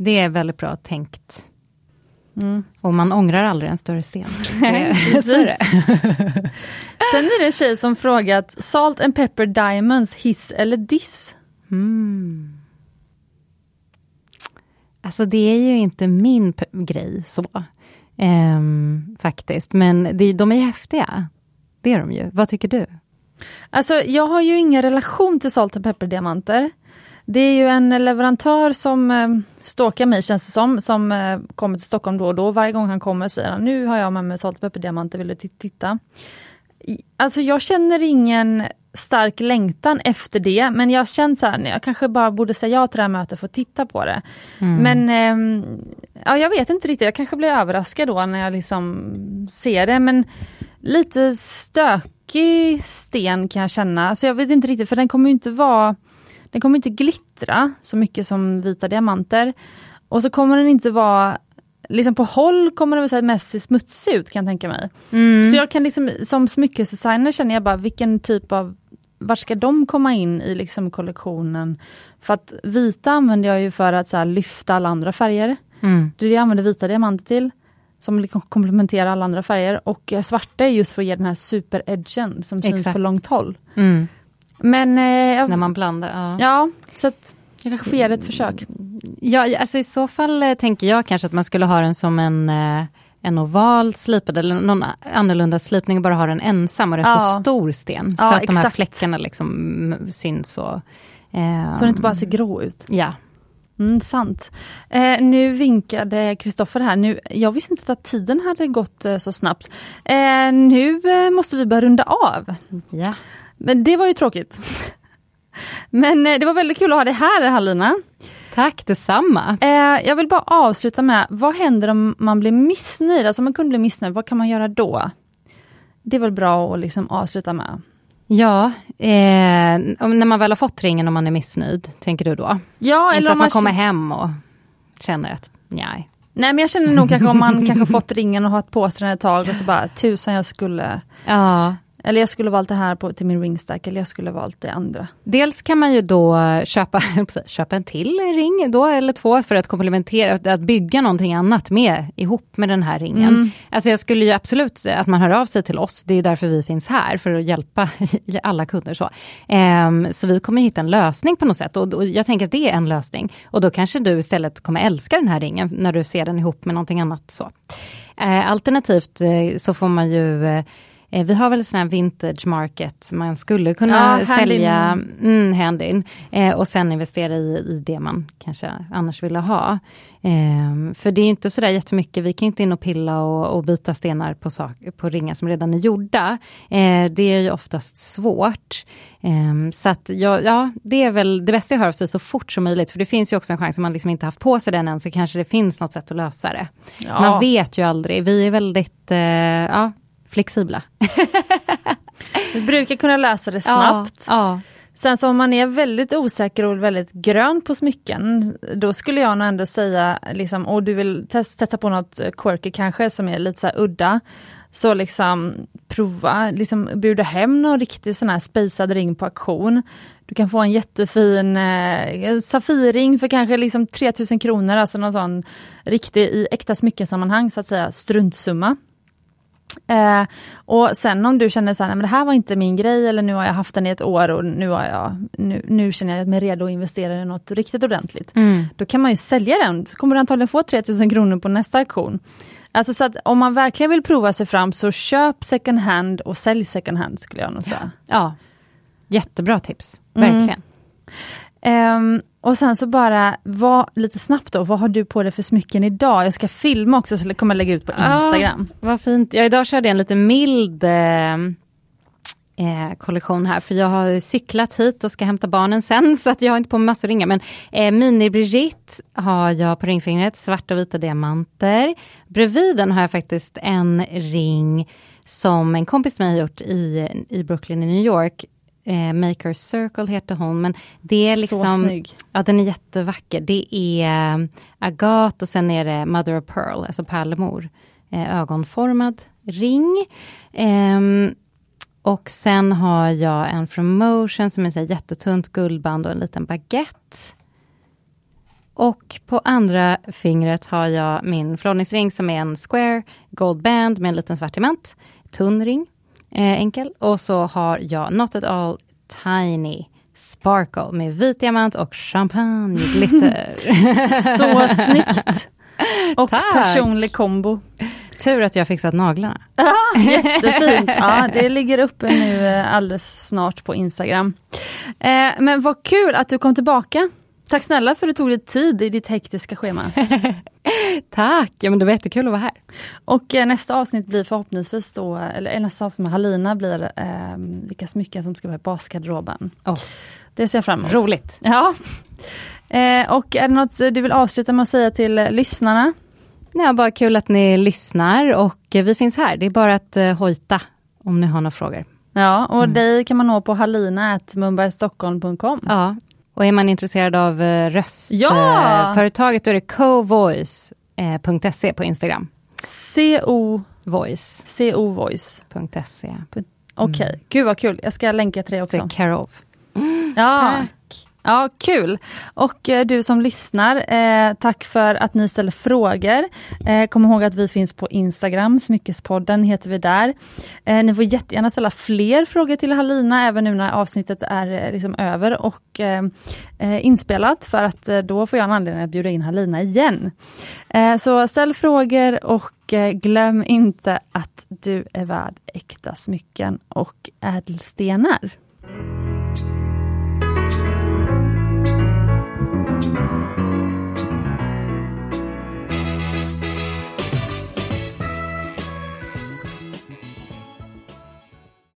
Det är väldigt bra tänkt. Mm. Och man ångrar aldrig en större sten. Det, så är det. Sen är det en tjej som frågat Salt and Pepper Diamonds, hiss eller diss? Mm. Alltså det är ju inte min grej så. Ehm, faktiskt, men det, de är häftiga. Det är de ju. Vad tycker du? Alltså jag har ju ingen relation till Salt and Pepper diamanter. Det är ju en leverantör som eh, stalkar mig känns det som, som eh, kommer till Stockholm då och då. Varje gång han kommer säger han, nu har jag med mig salt och pepperdiamanter, vill du titta? Alltså jag känner ingen stark längtan efter det, men jag känner så här, jag kanske bara borde säga ja till det här mötet för att titta på det. Mm. Men eh, ja, jag vet inte riktigt, jag kanske blir överraskad då när jag liksom ser det, men lite stökig sten kan jag känna. Så jag vet inte riktigt, för den kommer inte vara den kommer inte glittra så mycket som vita diamanter. Och så kommer den inte vara Liksom på håll kommer den väl mest se smutsig ut kan jag tänka mig. Mm. Så jag kan liksom som smyckesdesigner känner jag bara vilken typ av vart ska de komma in i liksom kollektionen? För att vita använder jag ju för att så lyfta alla andra färger. Mm. Det är det jag använder vita diamanter till. Som liksom komplementerar alla andra färger. Och svarta är just för att ge den här super-edgen som syns på långt håll. Mm. Men... Eh, När man blandar, ja. Ja, så att jag kanske får ge det ett försök. Ja, alltså i så fall eh, tänker jag kanske att man skulle ha den som en eh, en oval slipad eller någon annorlunda slipning och bara ha den ensam och rätt ja. så stor sten. Så ja, att exakt. de här fläckarna liksom syns. Och, eh, så den inte bara ser grå ut. Ja. Mm, sant. Eh, nu vinkade Kristoffer här. Nu, jag visste inte att tiden hade gått eh, så snabbt. Eh, nu måste vi börja runda av. Ja. Men det var ju tråkigt. Men eh, det var väldigt kul att ha dig här Halina. Tack detsamma. Eh, jag vill bara avsluta med, vad händer om man blir missnöjd? Alltså om man kunde bli missnöjd, vad kan man göra då? Det är väl bra att liksom avsluta med. Ja, eh, när man väl har fått ringen om man är missnöjd, tänker du då? Ja, Inte eller att man, man kommer hem och känner att, nej. Nej men jag känner nog kanske om man kanske fått ringen och har på sig den ett tag och så bara tusan jag skulle Ja Eller jag skulle valt det här på, till min ringstack, eller jag skulle valt det andra. Dels kan man ju då köpa, köpa en till ring då, eller två, för att komplementera, att bygga någonting annat med, ihop med den här ringen. Mm. Alltså jag skulle ju absolut, att man hör av sig till oss, det är därför vi finns här, för att hjälpa alla kunder. Så, um, så vi kommer hitta en lösning på något sätt, och, och jag tänker att det är en lösning. Och då kanske du istället kommer älska den här ringen, när du ser den ihop med någonting annat. Så. Uh, alternativt uh, så får man ju uh, Eh, vi har väl sån här vintage market, man skulle kunna ja, sälja mm, hand-in eh, och sen investera i, i det man kanske annars ville ha. Eh, för det är inte sådär jättemycket, vi kan inte in och pilla och, och byta stenar på, sak, på ringar som redan är gjorda. Eh, det är ju oftast svårt. Eh, så att ja, ja, det är väl det bästa jag hör av sig så fort som möjligt, för det finns ju också en chans om man liksom inte haft på sig den än, så kanske det finns något sätt att lösa det. Ja. Man vet ju aldrig, vi är väldigt, eh, ja, flexibla. Vi brukar kunna lösa det snabbt. Ja, ja. Sen så om man är väldigt osäker och väldigt grön på smycken, då skulle jag nog ändå säga, liksom, och du vill test, testa på något quirky kanske som är lite så udda, så liksom prova, liksom bjuda hem någon riktig sån här spejsad ring på auktion. Du kan få en jättefin eh, Safirring för kanske liksom 3000 kronor, alltså någon sån riktig i äkta smyckesammanhang så att säga struntsumma. Eh, och sen om du känner så här, men det här var inte min grej eller nu har jag haft den i ett år och nu, har jag, nu, nu känner jag mig redo att investera i något riktigt ordentligt. Mm. Då kan man ju sälja den, så kommer du antagligen få 3000 kronor på nästa auktion. Alltså så att om man verkligen vill prova sig fram så köp second hand och sälj second hand skulle jag nog säga. Ja, jättebra tips, mm. verkligen. Mm. Um, och sen så bara, vad, lite snabbt då, vad har du på dig för smycken idag? Jag ska filma också, så jag kommer lägga ut på Instagram. Ja, vad fint. Ja, idag körde jag en lite mild eh, eh, kollektion här, för jag har cyklat hit och ska hämta barnen sen, så att jag har inte på mig massor ringar. Men eh, Mini-Brigitte har jag på ringfingret, svarta och vita diamanter. Bredvid den har jag faktiskt en ring som en kompis till mig har gjort i, i Brooklyn i New York eh, Maker Circle heter hon, men det är liksom... Så snygg. Ja, den är jättevacker. Det är äh, agat och sen är det Mother of Pearl, alltså pärlemor. Eh, ögonformad ring. Eh, och sen har jag en Motion som är så jättetunt guldband och en liten baguette. Och på andra fingret har jag min förlovningsring som är en square gold band med en liten svart diamant. Tunn ring. Eh, enkel. Och så har jag Not at all tiny sparkle med vit diamant och champagneglitter. så snyggt! Och Tack. personlig kombo. Tur att jag fixat naglarna. Ah, jättefint! Ja, det ligger uppe nu eh, alldeles snart på Instagram. Eh, men vad kul att du kom tillbaka. Tack snälla för att du tog dig tid i ditt hektiska schema. Tack! Ja, men det var jättekul att vara här. Och eh, nästa avsnitt blir förhoppningsvis då, eller nästa avsnitt med Halina blir eh, vilka smycken som ska vara i basgarderoben. Oh. Det ser jag fram emot. Roligt! Ja. Eh, och är det något du vill avsluta med att säga till eh, lyssnarna? Ja, bara kul att ni lyssnar och eh, vi finns här. Det är bara att eh, hojta om ni har några frågor. Ja, och mm. dig kan man nå på halina.mumbaistockholm.com. Ja, och är man intresserad av eh, röstföretaget, ja! då är det covoice.se eh, på Instagram. CO Voice. Co-voice.se. Okej, okay. mm. gud vad kul. Jag ska länka till det också. Är care of. Mm, ja. Tack. Ja, kul! Och eh, du som lyssnar, eh, tack för att ni ställer frågor. Eh, kom ihåg att vi finns på Instagram, Smyckespodden heter vi där. Eh, ni får jättegärna ställa fler frågor till Halina, även nu när avsnittet är eh, liksom över och eh, eh inspelat, för att eh, då får jag en anledning att bjuda in Halina igen. så ställ frågor och glöm inte att du är värd äkta smycken och ädelstenar.